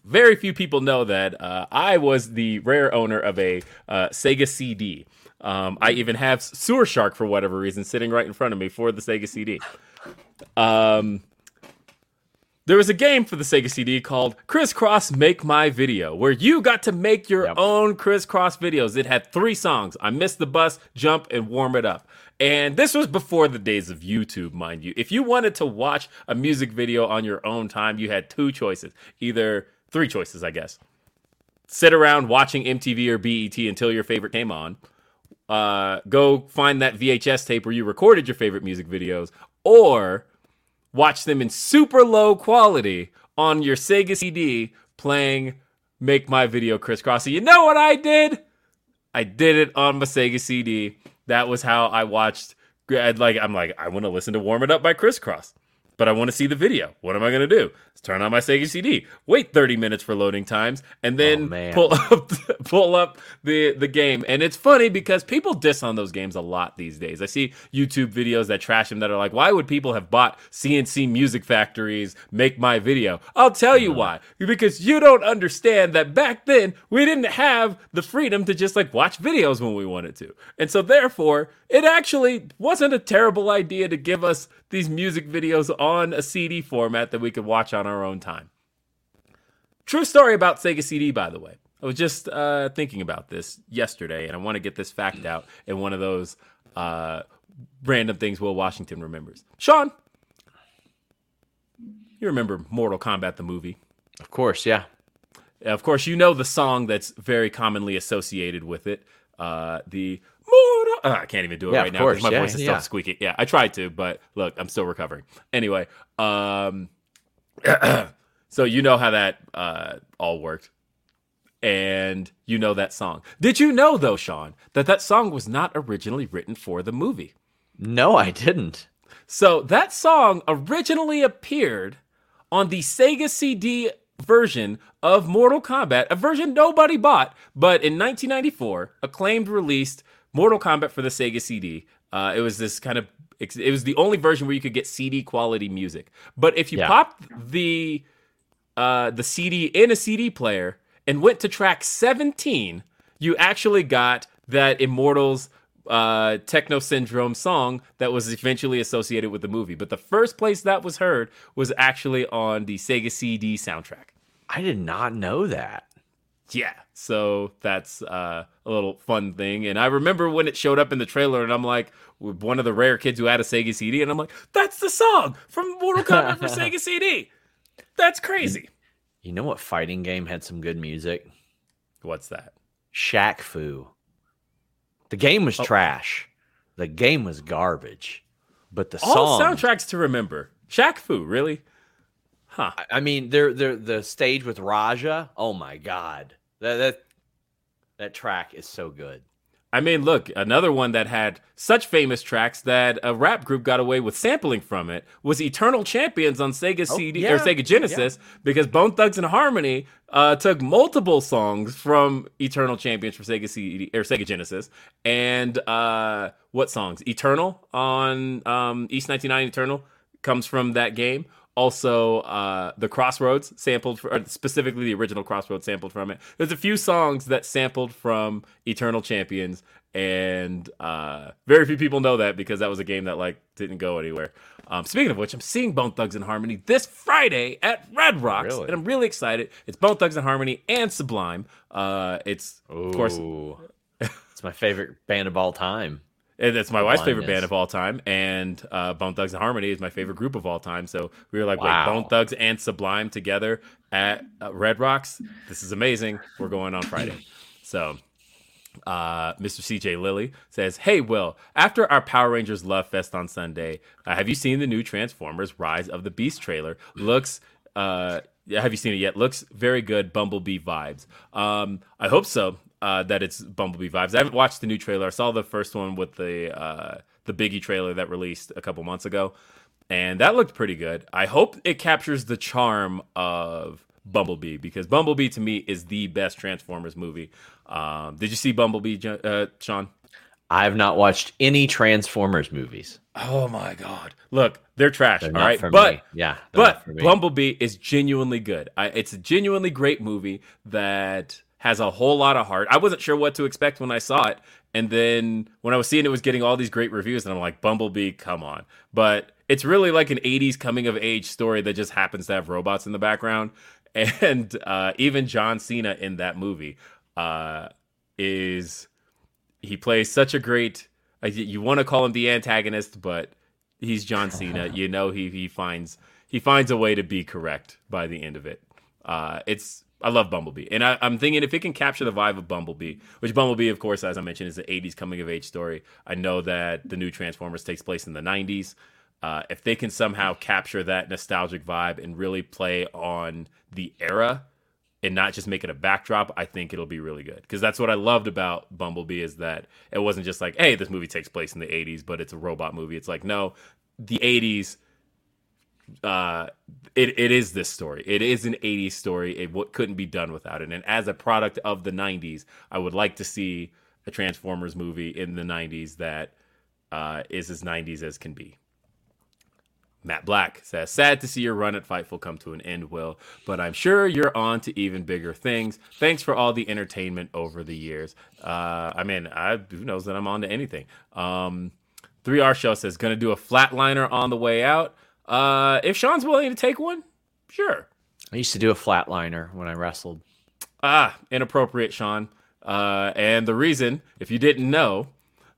very few people know that uh, I was the rare owner of a uh, Sega CD. Um, I even have Sewer Shark for whatever reason sitting right in front of me for the Sega CD. Um, there was a game for the Sega CD called Kris Kross Make My Video, where you got to make your yep. own Kris Kross videos. It had three songs I Miss the Bus, Jump, and Warm It Up. And this was before the days of YouTube, mind you. If you wanted to watch a music video on your own time, you had two choices either three choices, I guess. Sit around watching MTV or BET until your favorite came on, uh, go find that VHS tape where you recorded your favorite music videos, or watch them in super low quality on your Sega CD playing Make My Video Kris Kross. You know what I did? I did it on my Sega CD. That was how I watched. I'd like I'm like I want to listen to Warm It Up by Kris Kross but I want to see the video. What am I going to do? Let's turn on my Sega CD, wait 30 minutes for loading times, and then oh, pull up pull up the the game. And it's funny because people diss on those games a lot these days. I see YouTube videos that trash them that are like, why would people have bought C+C Music Factory's make my video? I'll tell you mm-hmm. why. Because you don't understand that back then we didn't have the freedom to just like watch videos when we wanted to. And so therefore, it actually wasn't a terrible idea to give us these music videos on a CD format that we could watch on our own time. True story about Sega CD, by the way. I was just uh, thinking about this yesterday, and I want to get this fact out in one of those uh, random things Will Washington remembers. Sean, you remember Mortal Kombat the movie? Of course, yeah. Of course, you know the song that's very commonly associated with it. Uh, the Uh, I can't even do it Yeah, right now because my yeah, voice is yeah. still squeaky. Yeah, I tried to, but look, I'm still recovering. Anyway, um, so you know how that uh, all worked, and you know that song. Did you know though, Sean, that that song was not originally written for the movie? No, I didn't. So that song originally appeared on the Sega CD version of Mortal Kombat, a version nobody bought, but in 1994, Acclaim released Mortal Kombat for the Sega CD. Uh, it was this kind of it was the only version where you could get CD quality music. But if you Yeah. popped the uh, the CD in a CD player and went to track 17, you actually got that Immortals uh, Techno Syndrome song that was eventually associated with the movie. But the first place that was heard was actually on the Sega CD soundtrack. I did not know that. Yeah, so that's uh, a little fun thing. And I remember when it showed up in the trailer, and I'm like, one of the rare kids who had a Sega CD, and I'm like, that's the song from Mortal Kombat for Sega CD. That's crazy. You know what fighting game had some good music? What's that? Shaq Fu. The game Oh. was trash. The game was garbage. But the All song soundtracks to remember. Shaq Fu, really? Huh. I mean, they're, they're, the stage with Raja. Oh my god, that that that track is so good. I mean, look, another one that had such famous tracks that a rap group got away with sampling from it was Eternal Champions on Sega CD or Oh, yeah, Sega Genesis because Bone Thugs-n-Harmony uh, took multiple songs from Eternal Champions for Sega CD or Sega Genesis. And uh, what songs? Eternal on um, East 99 Eternal comes from that game. Also, uh, the Crossroads sampled, for, or specifically the original Crossroads sampled from it. There's a few songs that sampled from Eternal Champions, and uh, very few people know that because that was a game that like didn't go anywhere. Um, speaking of which, I'm seeing Bone Thugs-n-Harmony this Friday at Red Rocks, Really? and I'm really excited. It's Bone Thugs-n-Harmony and Sublime. Uh, it's of course it's my favorite band of all time. And it's my wife's favorite band of all time, and uh, Bone Thugs-n-Harmony is my favorite group of all time. So we were like, Wow. wait, Bone Thugs and Sublime together at uh, Red Rocks. This is amazing. We're going on Friday. So uh, Mr. CJ Lilly says, Hey, Will, after our Power Rangers Love Fest on Sunday, uh, have you seen the new Transformers Rise of the Beast trailer? Looks, uh, have you seen it yet? Looks very good. Bumblebee vibes. Um, I hope so. Uh, that it's Bumblebee vibes. I haven't watched the new trailer. I saw the first one with the uh, the Biggie trailer that released a couple months ago, and that looked pretty good. I hope it captures the charm of Bumblebee because Bumblebee to me is the best Transformers movie. Um, did you see Bumblebee, uh, Sean? I have not watched any Transformers movies. Oh my God! Look, they're trash. They're all right, but me. Yeah, but. Bumblebee is genuinely good. I, it's a genuinely great movie that has a whole lot of heart. I wasn't sure what to expect when I saw it, and then when I was seeing it was getting all these great reviews, and I'm like, Bumblebee, come on! But it's really like an '80s coming of age story that just happens to have robots in the background, and uh, even John Cena in that movie uh, is he plays such a great. uh, You you want to call him the antagonist, but he's John Cena. you know he he finds he finds a way to be correct by the end of it. Uh, it's I love Bumblebee, and I, I'm thinking if it can capture the vibe of Bumblebee, which Bumblebee, of course, as I mentioned, is an '80s coming of age story. I know that the new Transformers takes place in the '90s. Uh, if they can somehow capture that nostalgic vibe and really play on the era and not just make it a backdrop, I think it'll be really good. Because that's what I loved about Bumblebee is that it wasn't just like, hey, this movie takes place in the 80s, but it's a robot movie. It's like, no, the 80s, uh, it, it is this story. It is an 80s story. It w- couldn't be done without it. And as a product of the 90s, I would like to see a Transformers movie in the 90s that uh, is as 90s as can be. Matt Black says, sad to see your run at Fightful come to an end, Will, but I'm sure you're on to even bigger things. Thanks for all the entertainment over the years. Uh, I mean, I, who knows that I'm on to anything. Um, 3R Show says, gonna do a flatliner on the way out. Uh, if Sean's willing to take one, sure. I used to do a flatliner when I wrestled. Ah, inappropriate, Sean. Uh, and the reason, if you didn't know,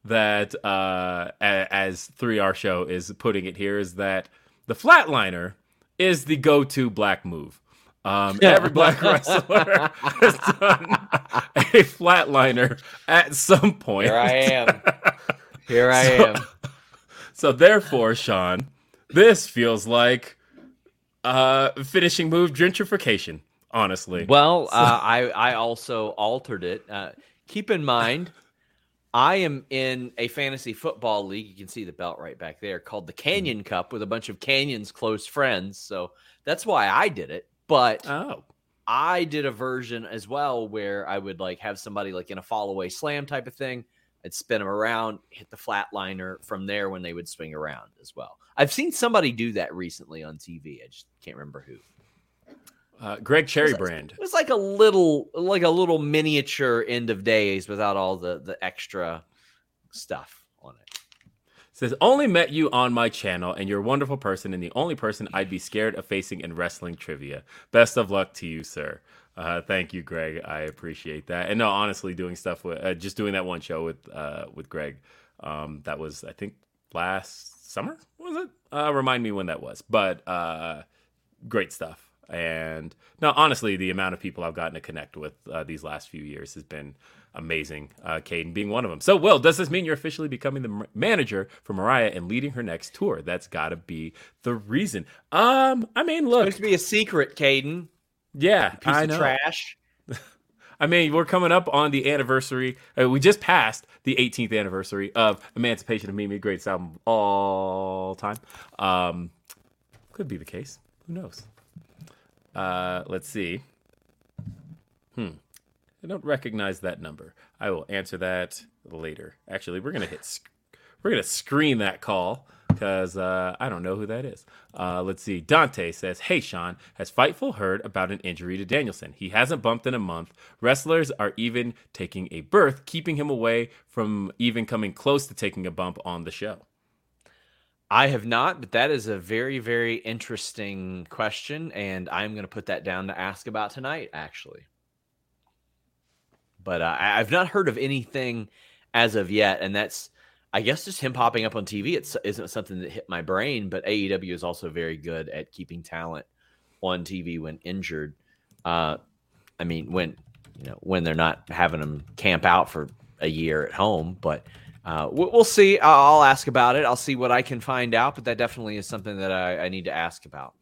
that uh, as 3R show is putting it here, is that the flatliner is the go-to black move. Um, every black wrestler has done a flatliner at some point. Here I am. Here I so, am. So therefore, Sean, this feels like uh, finishing move gentrification. Honestly. Well, so. uh, I I also altered it. Uh, keep in mind, I am in a fantasy football league. You can see the belt right back there, called the Canyon Cup, with a bunch of Canyon's close friends. So that's why I did it. But oh. I did a version as well where I would like have somebody like in a fall away slam type of thing. I'd spin them around, hit the flatliner from there when they would swing around as well. I've seen somebody do that recently on TV. I just can't remember who. Uh, Greg Cherry Brand. It was like a little, like a little miniature end of days without all the the extra stuff on it. Says only met you on my channel, and you're a wonderful person, and the only person I'd be scared of facing in wrestling trivia. Best of luck to you, sir. Uh, thank you, Greg. I appreciate that. And no, honestly, doing stuff with uh, just doing that one show with uh, with Greg. Um, that was I think last summer was it? Uh, remind me when that was. But uh, great stuff. And no, honestly, the amount of people I've gotten to connect with uh, these last few years has been amazing. Uh, Caden being one of them. So, Will, does this mean you're officially becoming the manager for Mariah and leading her next tour? That's got to be the reason. Um, I mean, look, it's supposed to be a secret, Caden. Yeah, piece I know. trash. I mean, we're coming up on the anniversary. Uh, we just passed the 18th anniversary of Emancipation of Mimi, greatest album all time. Um, could be the case. Who knows? Uh, let's see. Hmm. I don't recognize that number. I will answer that later. Actually, we're gonna hit. Sc- we're gonna screen that call because uh, I don't know who that is. Uh, let's see. Dante says, "Hey Sean, has Fightful heard about an injury to Danielson? He hasn't bumped in a month. Wrestlers are even taking a berth, keeping him away from even coming close to taking a bump on the show." I have not, but that is a very, very interesting question, and I'm going to put that down to ask about tonight, actually. But uh, I've not heard of anything as of yet, and that's, I guess, just him popping up on TV. It isn't something that hit my brain, but AEW is also very good at keeping talent on TV when injured. Uh, I mean, when you know when they're not having them camp out for a year at home, but uh, we'll see. I'll ask about it. I'll see what I can find out, but that definitely is something that I, I need to ask about.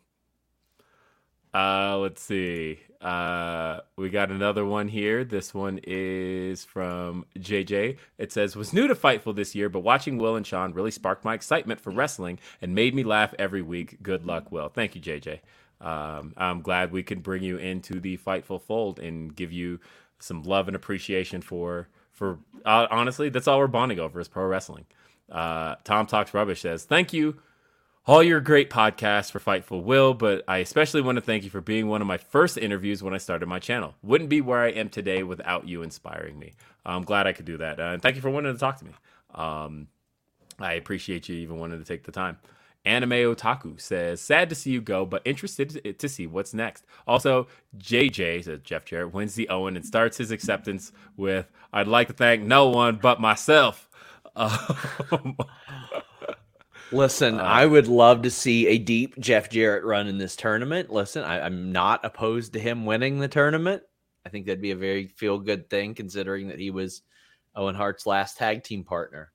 Uh, let's see. Uh, we got another one here. This one is from JJ. It says, "Was new to Fightful this year, but watching Will and Sean really sparked my excitement for wrestling and made me laugh every week. Good luck, Will. Thank you, JJ. Um, I'm glad we could bring you into the Fightful fold and give you some love and appreciation for." for uh, honestly, that's all we're bonding over is pro wrestling. Uh, Tom Talks Rubbish says, Thank you, all your great podcasts for Fightful Will, but I especially want to thank you for being one of my first interviews when I started my channel. Wouldn't be where I am today without you inspiring me. I'm glad I could do that. Uh, and thank you for wanting to talk to me. Um, I appreciate you even wanting to take the time. Anime Otaku says, sad to see you go, but interested to see what's next. Also, JJ, says Jeff Jarrett, wins the Owen and starts his acceptance with, I'd like to thank no one but myself. Um, Listen, uh, I would love to see a deep Jeff Jarrett run in this tournament. Listen, I, I'm not opposed to him winning the tournament. I think that'd be a very feel good thing considering that he was Owen Hart's last tag team partner.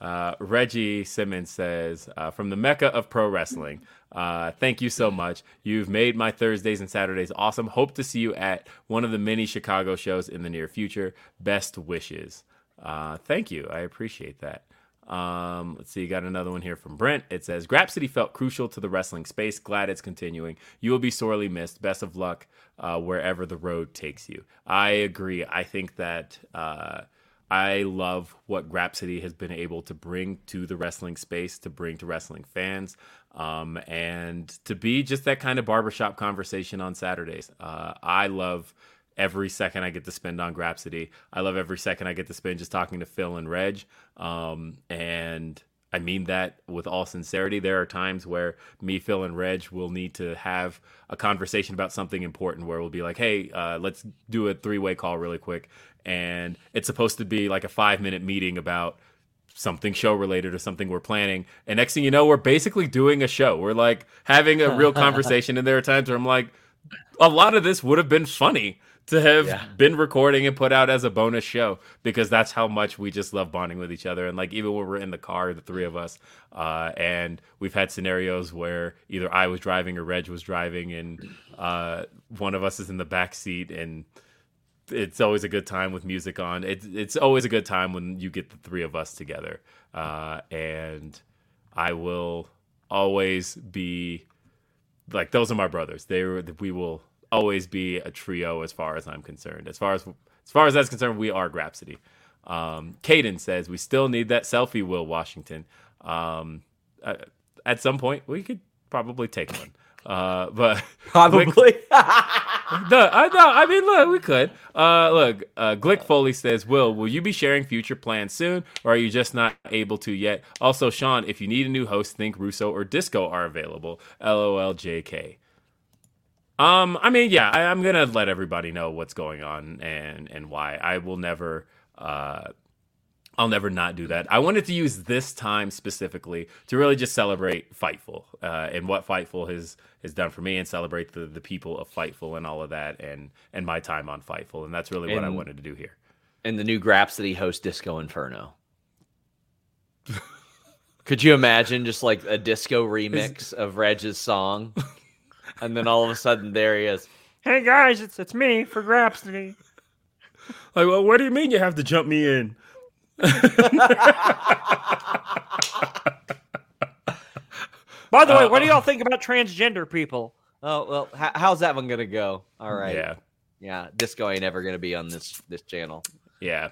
Uh, Reggie Simmons says, uh, from the Mecca of pro wrestling, uh, thank you so much. You've made my Thursdays and Saturdays awesome. Hope to see you at one of the many Chicago shows in the near future. Best wishes. Uh, thank you. I appreciate that. Um, let's see, you got another one here from Brent. It says, Grapsody felt crucial to the wrestling space. Glad it's continuing. You will be sorely missed. Best of luck uh, wherever the road takes you. I agree. I think that uh, I love what Grapsody has been able to bring to the wrestling space, to bring to wrestling fans, um, and to be just that kind of barbershop conversation on Saturdays. Uh, I love every second I get to spend on Grapsody. I love every second I get to spend just talking to Phil and Reg. Um, and I mean that with all sincerity. There are times where me, Phil, and Reg will need to have a conversation about something important where we'll be like, hey, uh, let's do a three way call really quick. And it's supposed to be like a five minute meeting about something show related or something we're planning. And next thing you know, we're basically doing a show. We're like having a real conversation. and there are times where I'm like, a lot of this would have been funny to have yeah. been recording and put out as a bonus show because that's how much we just love bonding with each other. And like even when we're in the car, the three of us, uh, and we've had scenarios where either I was driving or Reg was driving, and uh, one of us is in the back seat, and it's always a good time with music on. It's it's always a good time when you get the three of us together, uh, and I will always be like those are my brothers. They were we will always be a trio as far as I'm concerned. As far as as far as that's concerned, we are Grapsody. Um, Caden says we still need that selfie, Will Washington. Um, uh, at some point, we could probably take one. Uh, but probably. no, I know. I mean, look, we could. Uh, look, uh, Glick Foley says, "Will, will you be sharing future plans soon, or are you just not able to yet?" Also, Sean, if you need a new host, think Russo or Disco are available. LOL, JK. Um, I mean, yeah, I, am gonna let everybody know what's going on and and why. I will never, uh, I'll never not do that. I wanted to use this time specifically to really just celebrate Fightful uh, and what Fightful has has done for me, and celebrate the the people of Fightful and all of that, and and my time on Fightful, and that's really what I wanted to do here. And the new Grapsody host Disco Inferno. Could you imagine just like a disco remix of Reg's song? and then all of a sudden there he is. Hey guys, it's it's me for Grapsody. Like, well, what do you mean you have to jump me in? By the way, what do y'all think about transgender people? Oh well, how's that one gonna go? All right. Yeah. Yeah. Disco ain't ever gonna be on this this channel. Yeah.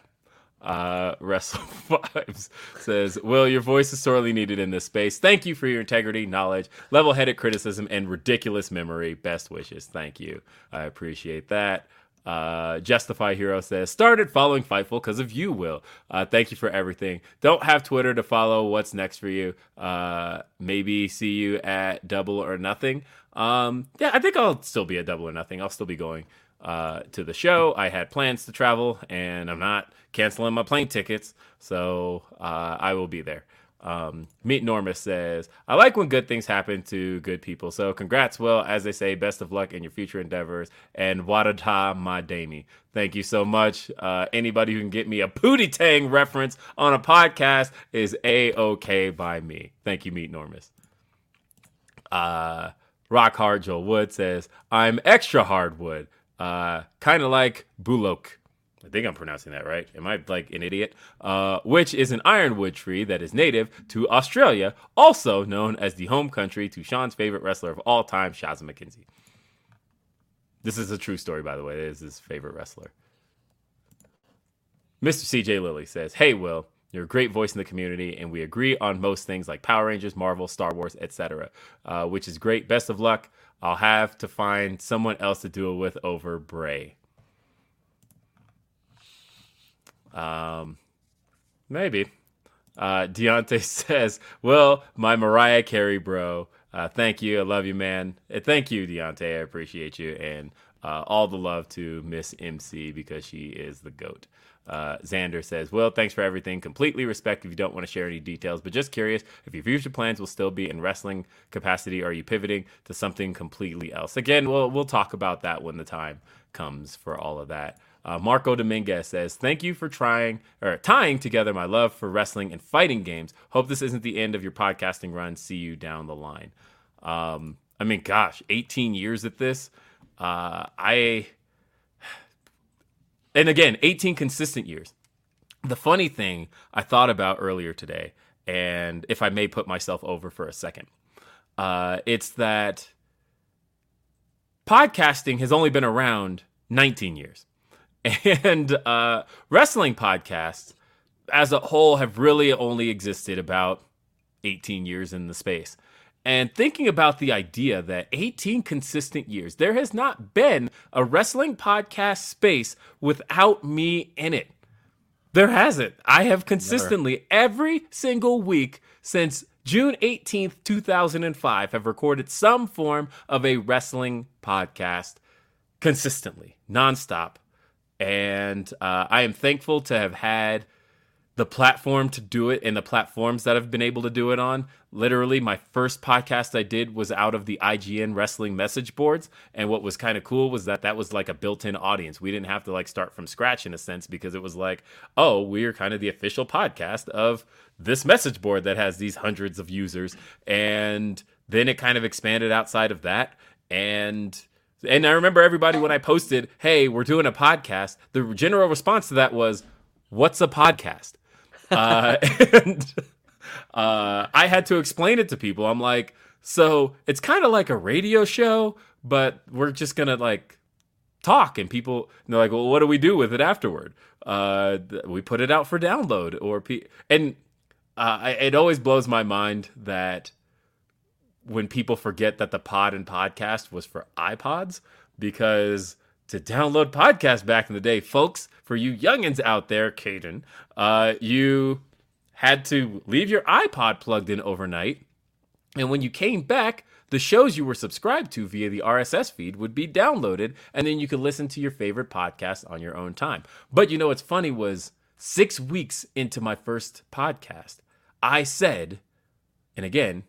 Uh, Wrestle Vibes says, Will, your voice is sorely needed in this space. Thank you for your integrity, knowledge, level headed criticism, and ridiculous memory. Best wishes. Thank you. I appreciate that. Uh, Justify Hero says, started following Fightful because of you, Will. Uh, thank you for everything. Don't have Twitter to follow what's next for you. Uh, maybe see you at Double or Nothing. Um, yeah, I think I'll still be at Double or Nothing. I'll still be going uh, to the show. I had plans to travel, and I'm not canceling my plane tickets, so uh, I will be there. Um, Meet Normus says, I like when good things happen to good people. So congrats, Will. As they say, best of luck in your future endeavors. And Wadada Madami. Thank you so much. Uh, anybody who can get me a Pootie Tang reference on a podcast is A-OK by me. Thank you, Meet Normus. Uh, Rock Hard Joel Wood says, I'm extra hardwood. Uh, kind of like Buloke. I think I'm pronouncing that right. Am I like an idiot? Uh, which is an ironwood tree that is native to Australia, also known as the home country to Sean's favorite wrestler of all time, Shazza McKenzie. This is a true story, by the way. It is his favorite wrestler. Mr. CJ Lilly says, Hey, Will, you're a great voice in the community, and we agree on most things like Power Rangers, Marvel, Star Wars, etc., uh, which is great. Best of luck. I'll have to find someone else to do it with over Bray. Um, maybe. Uh, Deontay says, "Well, my Mariah Carey bro. Uh, thank you. I love you, man. Uh, thank you, Deontay. I appreciate you, and uh, all the love to Miss MC because she is the goat." Uh, Xander says, Well, thanks for everything. Completely respect if you don't want to share any details, but just curious if your future plans will still be in wrestling capacity are you pivoting to something completely else? Again, we'll, we'll talk about that when the time comes for all of that. Uh, Marco Dominguez says, Thank you for trying or tying together my love for wrestling and fighting games. Hope this isn't the end of your podcasting run. See you down the line. Um, I mean, gosh, 18 years at this. Uh, I and again, 18 consistent years. The funny thing I thought about earlier today, and if I may put myself over for a second, uh, it's that podcasting has only been around 19 years. And uh, wrestling podcasts as a whole have really only existed about 18 years in the space and thinking about the idea that 18 consistent years, there has not been a wrestling podcast space without me in it. There hasn't. I have consistently every single week since June 18th, 2005 have recorded some form of a wrestling podcast consistently, nonstop. And uh, I am thankful to have had the platform to do it and the platforms that I've been able to do it on. Literally, my first podcast I did was out of the IGN wrestling message boards. And what was kind of cool was that that was like a built in audience. We didn't have to like start from scratch in a sense because it was like, oh, we're kind of the official podcast of this message board that has these hundreds of users. And then it kind of expanded outside of that. And and I remember everybody when I posted, "Hey, we're doing a podcast." The general response to that was, "What's a podcast?" uh, and uh, I had to explain it to people. I'm like, so it's kind of like a radio show, but we're just gonna like talk, and people they're like, well, what do we do with it afterward? Uh, we put it out for download, or pe- and uh, it always blows my mind that when people forget that the pod and podcast was for iPods because to download podcasts back in the day, folks, for you youngins out there, Caden, uh, you had to leave your iPod plugged in overnight. And when you came back, the shows you were subscribed to via the RSS feed would be downloaded, and then you could listen to your favorite podcast on your own time. But you know what's funny was six weeks into my first podcast, I said, and again,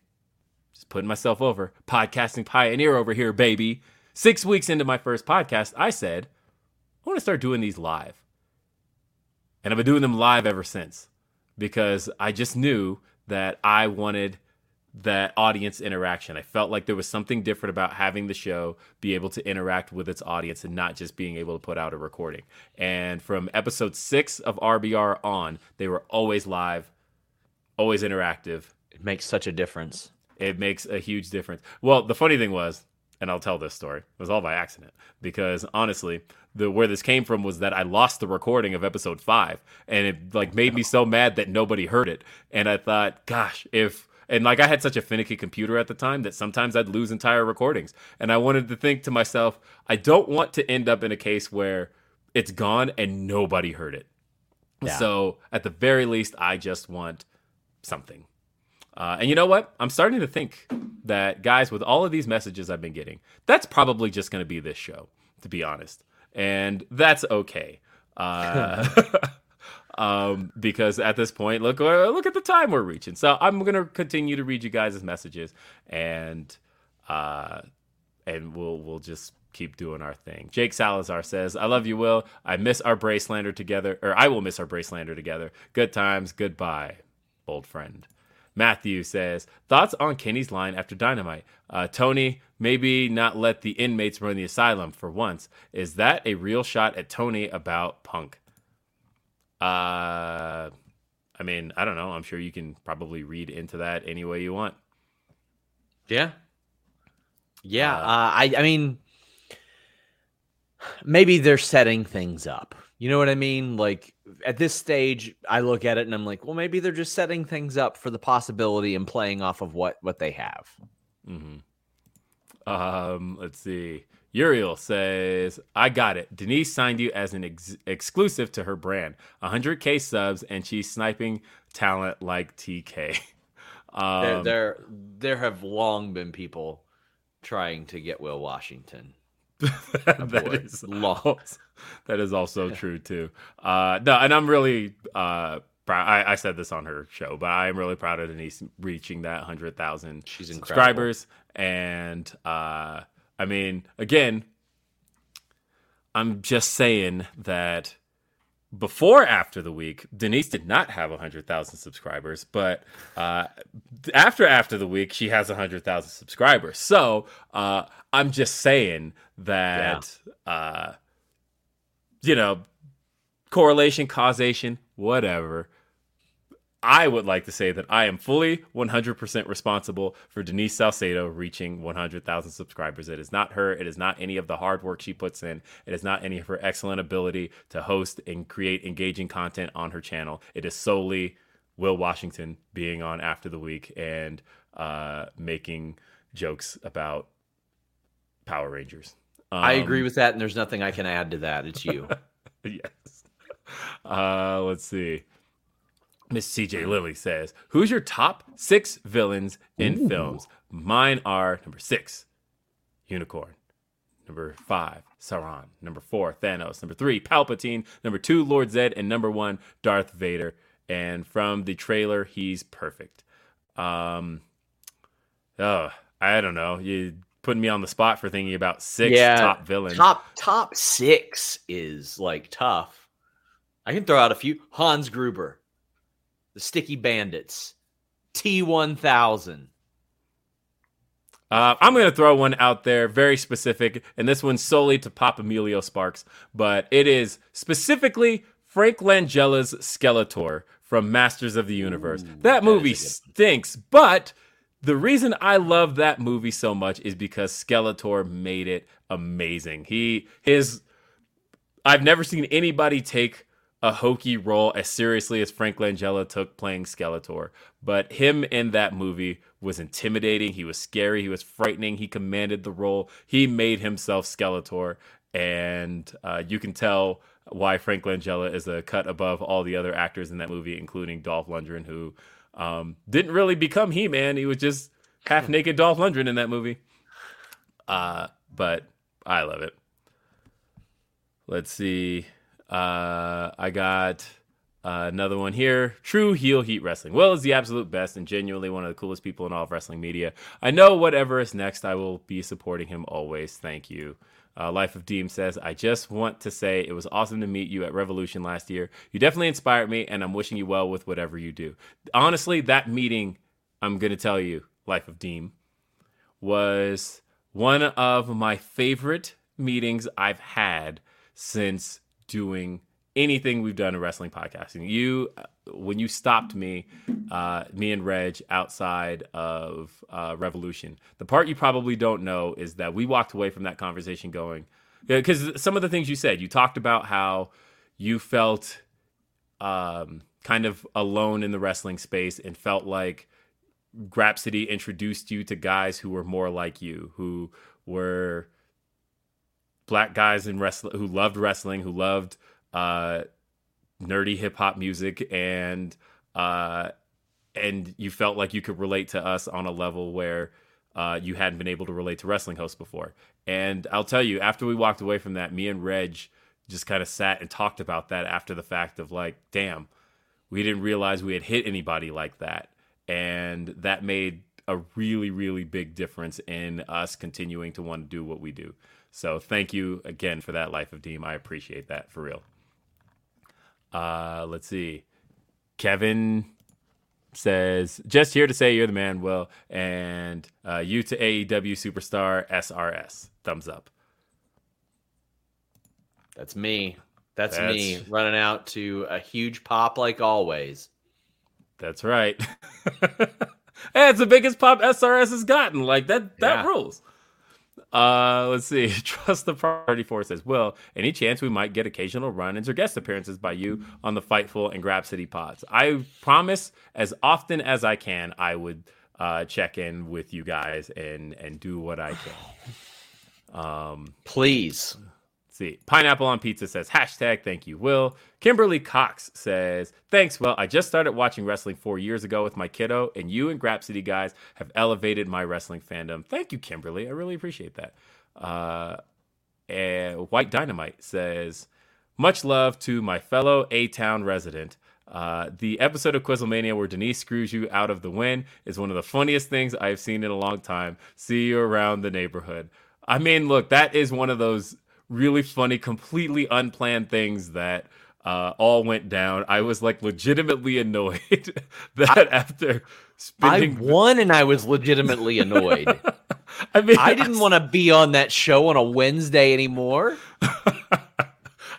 just putting myself over, podcasting pioneer over here, baby. Six weeks into my first podcast, I said, I want to start doing these live. And I've been doing them live ever since because I just knew that I wanted that audience interaction. I felt like there was something different about having the show be able to interact with its audience and not just being able to put out a recording. And from episode six of RBR on, they were always live, always interactive. It makes such a difference. It makes a huge difference. Well, the funny thing was, and I'll tell this story. It was all by accident because honestly, the where this came from was that I lost the recording of episode 5 and it like made me so mad that nobody heard it. And I thought, gosh, if and like I had such a finicky computer at the time that sometimes I'd lose entire recordings. And I wanted to think to myself, I don't want to end up in a case where it's gone and nobody heard it. Yeah. So at the very least, I just want something. Uh, and you know what? I'm starting to think that, guys, with all of these messages I've been getting, that's probably just going to be this show, to be honest. And that's okay. Uh, um, because at this point, look uh, look at the time we're reaching. So I'm going to continue to read you guys' messages, and uh, and we'll we'll just keep doing our thing. Jake Salazar says, "I love you, Will. I miss our Bracelander together, or I will miss our Bracelander together. Good times. Goodbye, old friend." Matthew says, Thoughts on Kenny's line after Dynamite? Uh, Tony, maybe not let the inmates run the asylum for once. Is that a real shot at Tony about Punk? Uh, I mean, I don't know. I'm sure you can probably read into that any way you want. Yeah. Yeah. Uh, uh, I, I mean, maybe they're setting things up. You know what I mean? Like at this stage, I look at it and I'm like, well, maybe they're just setting things up for the possibility and playing off of what what they have. Mm-hmm. Um, let's see. Uriel says, "I got it. Denise signed you as an ex- exclusive to her brand. 100k subs, and she's sniping talent like TK." Um, there, there, there have long been people trying to get Will Washington. that is long. that is also true too. Uh, no, and I'm really uh, proud. I, I, said this on her show, but I am really proud of Denise reaching that hundred thousand subscribers. And uh, I mean, again, I'm just saying that before after the week, Denise did not have 100,000 subscribers, but uh, after after the week, she has 100,000 subscribers. So uh, I'm just saying that, yeah. uh, you know, correlation, causation, whatever. I would like to say that I am fully 100% responsible for Denise Salcedo reaching 100,000 subscribers. It is not her. It is not any of the hard work she puts in. It is not any of her excellent ability to host and create engaging content on her channel. It is solely Will Washington being on After the Week and uh, making jokes about Power Rangers. Um, I agree with that, and there's nothing I can add to that. It's you. yes. uh, let's see. Miss CJ Lilly says, Who's your top six villains in Ooh. films? Mine are number six, Unicron. Number five, Sauron. Number four, Thanos. Number three, Palpatine. Number two, Lord Zedd. And number one, Darth Vader. And from the trailer, he's perfect. Um, oh, I don't know. You putting me on the spot for thinking about six yeah, top villains. Top top six is like tough. I can throw out a few. Hans Gruber, the Sticky Bandits, T one thousand. Uh, I'm going to throw one out there, very specific, and this one's solely to Pop Emilio Sparks, but it is specifically Frank Langella's Skeletor from Masters of the Universe. Ooh, that movie stinks, but the reason I love that movie so much is because Skeletor made it amazing. He his I've never seen anybody take a hokey role as seriously as Frank Langella took playing Skeletor. But him in that movie was intimidating. He was scary. He was frightening. He commanded the role. He made himself Skeletor. And uh, you can tell why Frank Langella is a cut above all the other actors in that movie, including Dolph Lundgren, who um, didn't really become He Man. He was just half naked Dolph Lundgren in that movie. Uh, but I love it. Let's see. Uh, I got uh, another one here. True heel heat wrestling. Will is the absolute best and genuinely one of the coolest people in all of wrestling media. I know whatever is next, I will be supporting him always. Thank you. Uh, Life of Deem says, I just want to say it was awesome to meet you at Revolution last year. You definitely inspired me, and I'm wishing you well with whatever you do. Honestly, that meeting, I'm going to tell you, Life of Deem, was one of my favorite meetings I've had since doing anything we've done in wrestling podcasting. You, when you stopped me, uh, me and Reg outside of uh, Revolution, the part you probably don't know is that we walked away from that conversation going, because some of the things you said, you talked about how you felt um, kind of alone in the wrestling space and felt like Grapsody introduced you to guys who were more like you, who were black guys in wrestling who loved wrestling, who loved uh, nerdy hip hop music, and uh, and you felt like you could relate to us on a level where uh, you hadn't been able to relate to wrestling hosts before. And I'll tell you, after we walked away from that, me and Reg just kind of sat and talked about that after the fact of like, damn, we didn't realize we had hit anybody like that. And that made a really, really big difference in us continuing to want to do what we do. So thank you again for that, Life of Deem. I appreciate that for real. Uh, let's see. Kevin says, just here to say you're the man, Will, and uh, you to AEW superstar SRS. Thumbs up. That's me. That's, That's me running out to a huge pop like always. That's right. hey, it's the biggest pop SRS has gotten. Like that that yeah. rules. Uh, let's see. Trust the Party Force says, Well, any chance we might get occasional run ins or guest appearances by you on the Fightful and Grapsody pods? I promise, as often as I can, I would uh, check in with you guys and and do what I can. Um, please see. Pineapple on Pizza says, hashtag thank you, Will. Kimberly Cox says, thanks, Will. I just started watching wrestling four years ago with my kiddo, and you and Grapsody guys have elevated my wrestling fandom. Thank you, Kimberly. I really appreciate that. Uh, and White Dynamite says, much love to my fellow A Town resident. Uh, the episode of Quizzlemania where Denise screws you out of the win is one of the funniest things I've seen in a long time. See you around the neighborhood. I mean, look, that is one of those really funny, completely unplanned things that uh, all went down. I was like legitimately annoyed that I, after spending. I won and I was legitimately annoyed. I mean, I didn't want to be on that show on a Wednesday anymore.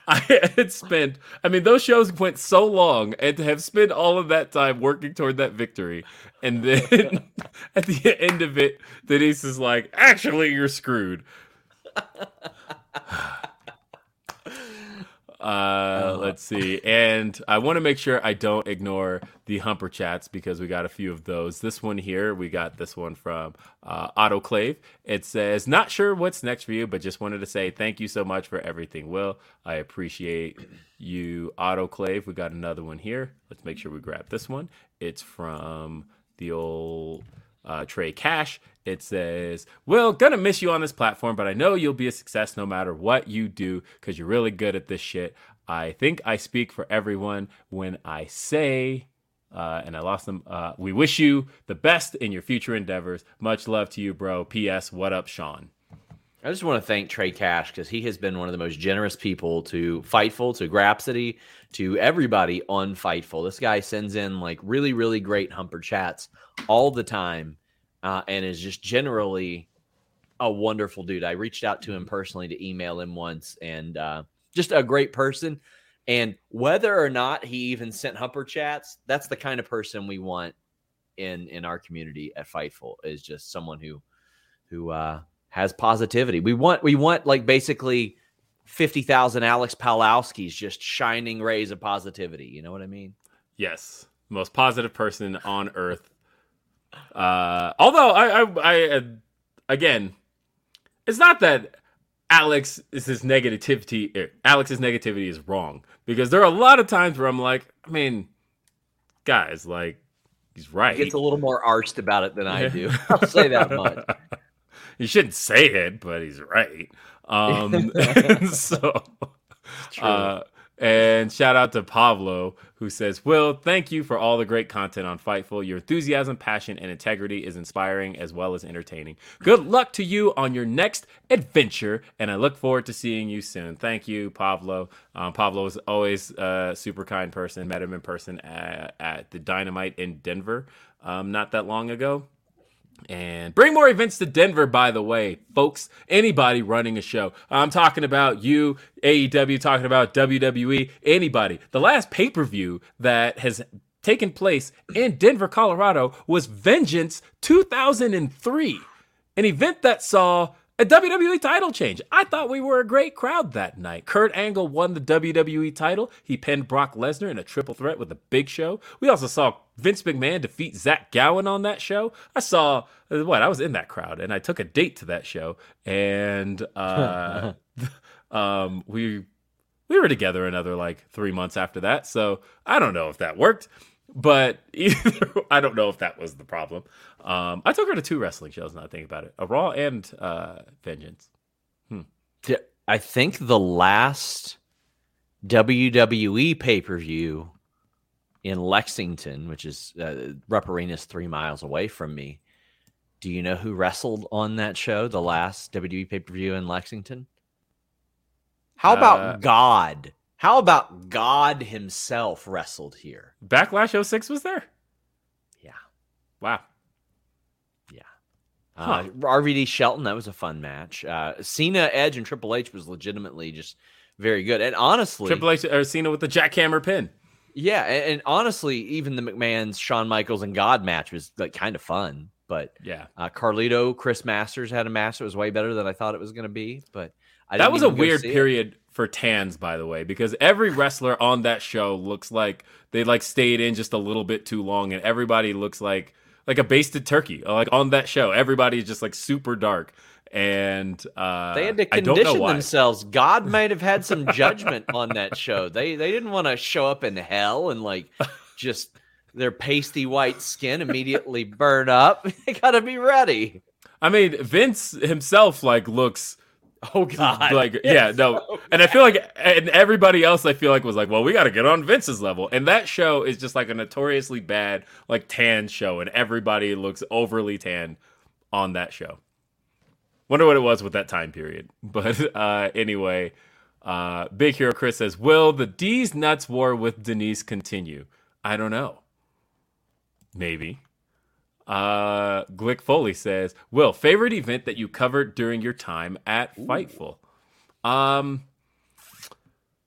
I had spent, I mean, those shows went so long, and to have spent all of that time working toward that victory, and then at the end of it, Denise is like, actually, you're screwed. Uh, let's see. And I want to make sure I don't ignore the Humper chats because we got a few of those. This one here, we got this one from uh, Autoclave. It says, Not sure what's next for you, but just wanted to say thank you so much for everything, Will. I appreciate you, Autoclave. We got another one here. Let's make sure we grab this one. It's from the old uh, Trey Cash. It says, Will, gonna miss you on this platform, but I know you'll be a success no matter what you do because you're really good at this shit. I think I speak for everyone when I say, uh, and I lost them, uh, we wish you the best in your future endeavors. Much love to you, bro. P.S. What up, Sean? I just want to thank Trey Cash because he has been one of the most generous people to Fightful, to Grapsody, to everybody on Fightful. This guy sends in like really, really great Humper chats all the time uh, and is just generally a wonderful dude. I reached out to him personally to email him once and uh, just a great person. And whether or not he even sent Humper chats, that's the kind of person we want in in our community at Fightful is just someone who who uh, has positivity. We want we want like basically fifty thousand Alex Palowskis just shining rays of positivity. You know what I mean? Yes, most positive person on earth. Uh, although I, I, I uh, again, it's not that Alex is his negativity. Er, Alex's negativity is wrong because there are a lot of times where I'm like, I mean, guys, like he's right. He gets a little more arched about it than I do. I'll say that much. you shouldn't say it, but he's right. Um, so, uh, and shout out to Pablo who says, Will, thank you for all the great content on Fightful. Your enthusiasm, passion, and integrity is inspiring as well as entertaining. Good luck to you on your next adventure, and I look forward to seeing you soon. Thank you, Pablo. Um, Pablo is always a super kind person. Met him in person at, at the Dynamite in Denver um, not that long ago. And bring more events to Denver, by the way, folks. Anybody running a show. I'm talking about you, AEW, talking about WWE, anybody. The last pay per view that has taken place in Denver, Colorado was Vengeance 2003, an event that saw a WWE title change. I thought we were a great crowd that night. Kurt Angle won the WWE title. He pinned Brock Lesnar in a triple threat with a big show. We also saw Vince McMahon defeat Zach Gowen on that show. I saw what I was in that crowd and I took a date to that show and uh, um, we we were together another like 3 months after that. So, I don't know if that worked. But either, I don't know if that was the problem. Um, I took her to two wrestling shows. Now I think about it, a Raw and uh, Vengeance. Hmm. I think the last WWE pay per view in Lexington, which is uh, Rupp Arena's three miles away from me. Do you know who wrestled on that show? The last WWE pay per view in Lexington. How about uh, God? How about God Himself wrestled here? Backlash 06 was there? Yeah. Wow. Yeah. Uh. RVD Shelton, that was a fun match. Uh, Cena, Edge, and Triple H was legitimately just very good. And honestly, Triple H or Cena with the jackhammer pin. Yeah, and, and, honestly, even the McMahon's Shawn Michaels and God match was like kind of fun. But yeah, uh, Carlito, Chris Masters had a match that was way better than I thought it was going to be. But that was a weird period it. For tans, by the way, because every wrestler on that show looks like they like stayed in just a little bit too long, and everybody looks like like a basted turkey. Like on that show, everybody's just like super dark, and uh, they had to condition themselves. God might have had some judgment on that show. They they didn't want to show up in hell and like just their pasty white skin immediately burn up. they got to be ready. I mean, Vince himself like looks Oh God! Like yeah, no, so and I feel like and everybody else I feel like was like, well, we got to get on Vince's level, and that show is just like a notoriously bad like tan show, and everybody looks overly tan on that show. Wonder what it was with that time period, but uh, anyway, uh, Big Hero Chris says, will the D's nuts war with Denise continue? I don't know. Maybe. Uh, Glick Foley says, "Will favorite event that you covered during your time at Ooh. Fightful?" Um,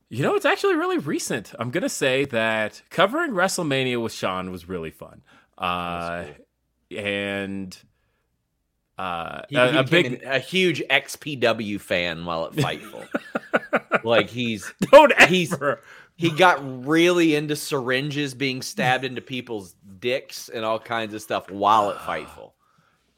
you know, it's actually really recent. I'm gonna say that covering WrestleMania with Sean was really fun. Uh, cool. and Uh, He, a, he a big an- a huge XPW fan while at Fightful. like he's don't he's- ever. he got really into syringes being stabbed into people's dicks and all kinds of stuff while at Fightful.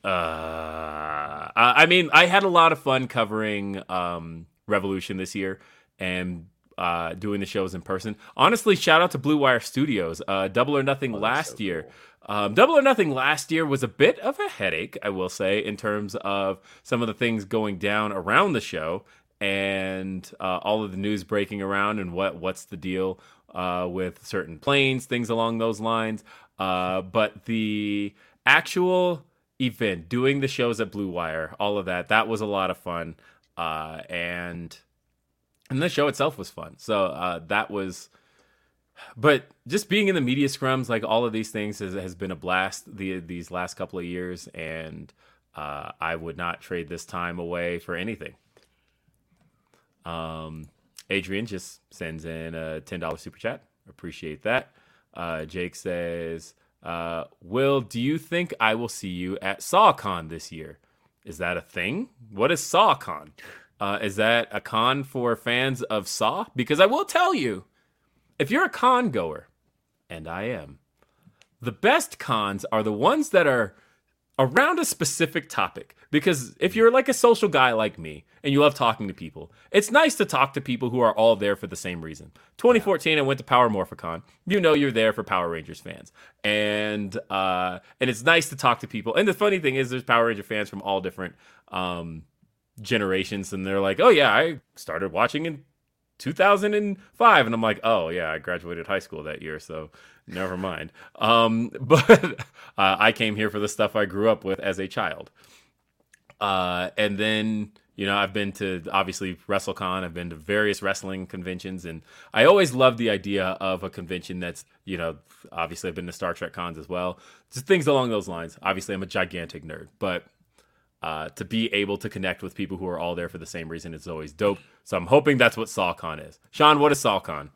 Uh, I I mean, I had a lot of fun covering um, Revolution this year and uh, doing the shows in person. Honestly, shout out to Blue Wire Studios. Uh, Double or Nothing last year. Um, Double or Nothing last year was a bit of a headache, I will say, in terms of some of the things going down around the show and uh, all of the news breaking around and what what's the deal uh, with certain planes, things along those lines. Uh, but the actual event, doing the shows at Blue Wire, all of that, that was a lot of fun. Uh, and and the show itself was fun. So uh, that was. But just being in the media scrums, like all of these things, has, has been a blast the these last couple of years, and uh, I would not trade this time away for anything. Um, Adrian just sends in a ten dollars super chat. Appreciate that. Uh, Jake says, uh, "Will, do you think I will see you at SawCon this year? Is that a thing? What is SawCon? Uh, is that a con for fans of Saw? Because I will tell you, if you're a con goer, and I am, the best cons are the ones that are around a specific topic. Because if you're like a social guy like me and you love talking to people, it's nice to talk to people who are all there for the same reason. 2014, I went to Power Morphicon. You know you're there for Power Rangers fans, and uh, and it's nice to talk to people. And the funny thing is, there's Power Ranger fans from all different um, generations, and they're like, "Oh yeah, I started watching in 2005 and i'm like oh yeah i graduated high school that year so never mind. Um, but uh, i came here for the stuff i grew up with as a child. Uh, and then you know i've been to obviously wrestlecon. I've been to various wrestling conventions. And i always love the idea of a convention that's you know obviously i've been to star trek cons as well. Just things along those lines. Obviously i'm a gigantic nerd. But uh, to be able to connect with people who are all there for the same reason is always dope. So I'm hoping that's what SawCon is. Sean, what is SawCon?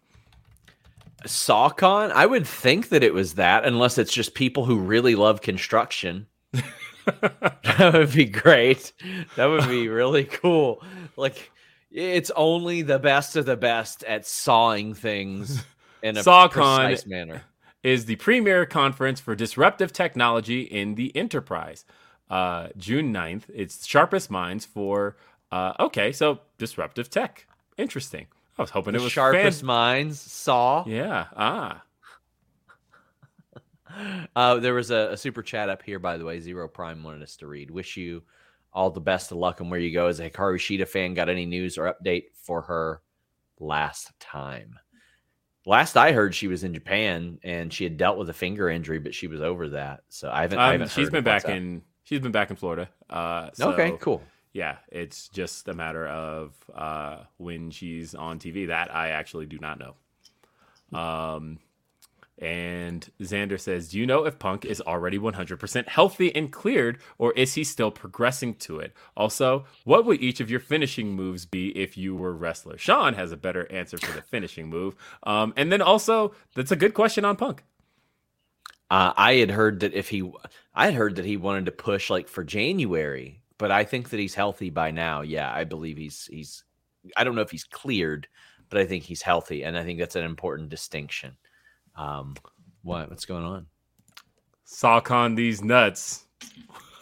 SawCon? I would think that it was that, unless it's just people who really love construction. that would be great. That would be really cool. Like it's only the best of the best at sawing things in a SawCon precise manner. Is the premier conference for disruptive technology in the enterprise. Uh, June 9th. It's Sharpest Minds for, uh, okay, so disruptive tech. Interesting. I was hoping The it was sharpest fan- minds saw. Yeah. Ah. Uh, there was a, a super chat up here, by the way. Zero Prime wanted us to read. Wish you all the best of luck and where you go as a Hikaru Shida fan. Got any news or update for her last time? Last I heard, she was in Japan and she had dealt with a finger injury, but she was over that. So I haven't. I Um, haven't she's been back in. She's been back in Florida. Uh, so, Okay, cool. Yeah, it's just a matter of uh, when she's on TV. That I actually do not know. Um, and Xander says, "Do you know if Punk is already 100% healthy and cleared, or is he still progressing to it? Also, what would each of your finishing moves be if you were wrestler?" Sean has a better answer for the finishing move. Um, and then also, that's a good question on Punk. Uh, I had heard that if he, I had heard that he wanted to push like for January, but I think that he's healthy by now. Yeah, I believe he's he's. I don't know if he's cleared, but I think he's healthy, and I think that's an important distinction. Um, what what's going on? Sock on these nuts.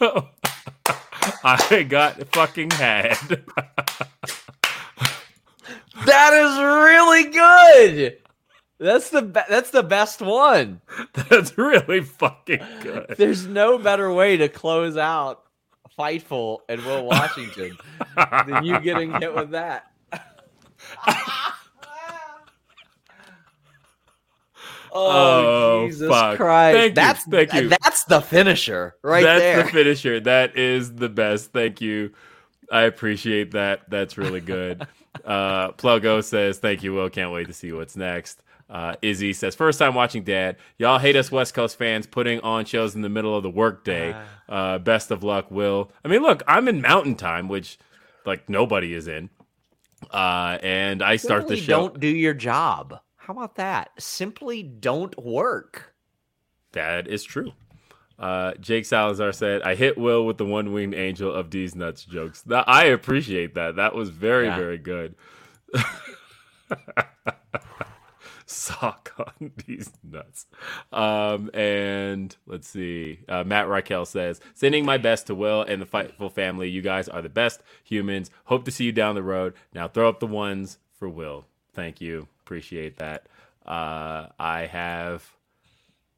I got fucking had. That is really good. That's the be- that's the best one. That's really fucking good. There's no better way to close out Fightful and Will Washington than you getting hit with that. Oh, Jesus fuck. Christ! Thank you, that's thank you. That's the finisher right That's there. That's the finisher. That is the best. Thank you. I appreciate that. That's really good. uh, Plugo says, "Thank you, Will. Can't wait to see what's next." Uh, Izzy says, first time watching Dad. Y'all hate us West Coast fans putting on shows in the middle of the workday. Uh, best of luck, Will. I mean, look, I'm in Mountain Time, which like nobody is in. Uh, and I start the show. Don't do your job. How about that? Simply don't work. That is true. Uh, Jake Salazar said, "I hit Will with the one winged angel of these nuts jokes." I appreciate that. That was very yeah. very good. Sock on these nuts. Um, and let's see. Uh, Matt Raquel says, "Sending my best to Will and the Fightful family. You guys are the best humans. Hope to see you down the road. Now throw up the ones for Will. Thank you. Appreciate that. Uh, I have."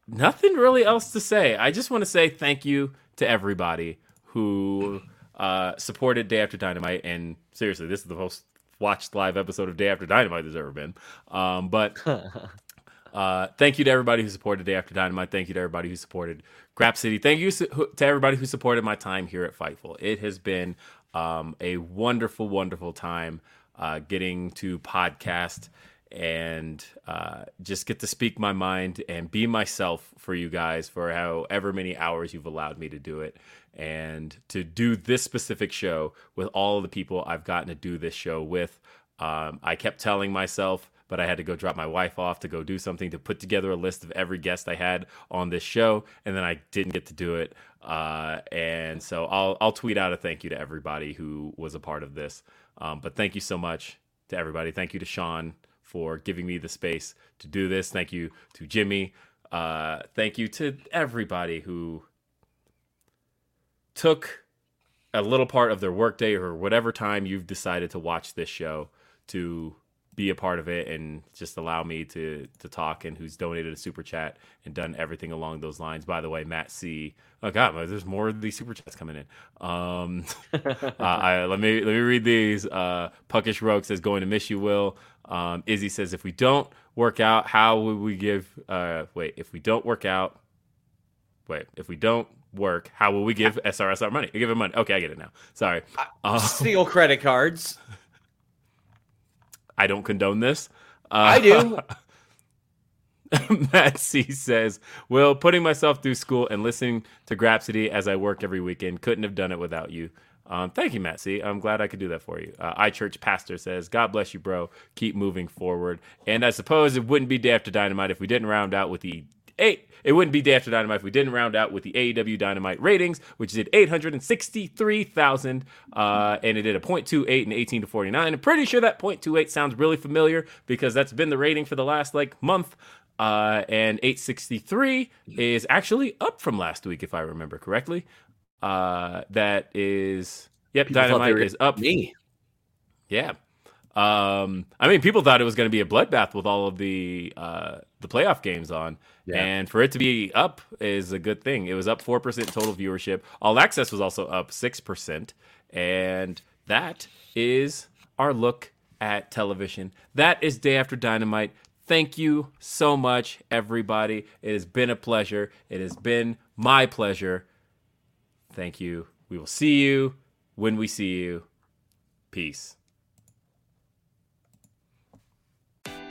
nothing really else to say. I just want to say thank you to everybody who uh, supported Day After Dynamite. And seriously, this is the most watched live episode of Day After Dynamite there's ever been. Um, but uh, thank you to everybody who supported Day After Dynamite. Thank you to everybody who supported Grapsody. Thank you to everybody who supported my time here at Fightful. It has been um, a wonderful, wonderful time uh, getting to podcast and uh, just get to speak my mind and be myself for you guys for however many hours you've allowed me to do it. And to do this specific show with all the people I've gotten to do this show with. Um, I kept telling myself, but I had to go drop my wife off to go do something to put together a list of every guest I had on this show, and then I didn't get to do it. Uh, and so I'll I'll tweet out a thank you to everybody who was a part of this. Um, but thank you so much to everybody. Thank you to Sean for giving me the space to do this. Thank you to Jimmy. Uh, thank you to everybody who took a little part of their workday or whatever time you've decided to watch this show to be a part of it and just allow me to to talk and who's donated a super chat and done everything along those lines. By the way, Matt C. Oh God, there's more of these super chats coming in. Um, uh, I, let me let me read these. Uh, Puckish Rogue says, "Going to miss you, Will." Um, Izzy says, "If we don't work out, how would we give? Uh, wait, if we don't work out, wait, if we don't work, how will we give SRS our money? We give him money. Okay, I get it now. Sorry. Uh, Steal credit cards. I don't condone this. Uh, I do. Matt C says, "Well, putting myself through school and listening to Grapsody as I work every weekend couldn't have done it without you. Um, thank you, Matt C. I'm glad I could do that for you. Uh, iChurch Pastor says, God bless you, bro. Keep moving forward. And I suppose it wouldn't be Day After Dynamite if we didn't round out with the eight. It wouldn't be Day After Dynamite if we didn't round out with the AEW Dynamite ratings, which did 863,000, uh, and it did a 0.28 and 18 to 49. I'm pretty sure that 0.28 sounds really familiar because that's been the rating for the last like month. Uh, and 863 is actually up from last week, if I remember correctly. Uh, that is, yep, People Dynamite is up. Me. Yeah. Um, I mean, people thought it was going to be a bloodbath with all of the uh, the playoff games on, yeah. and for it to be up is a good thing. It was up four percent total viewership. All Access was also up six percent, and that is our look at television. That is Day After Dynamite. Thank you so much, everybody. It has been a pleasure. It has been my pleasure. Thank you. We will see you when we see you. Peace.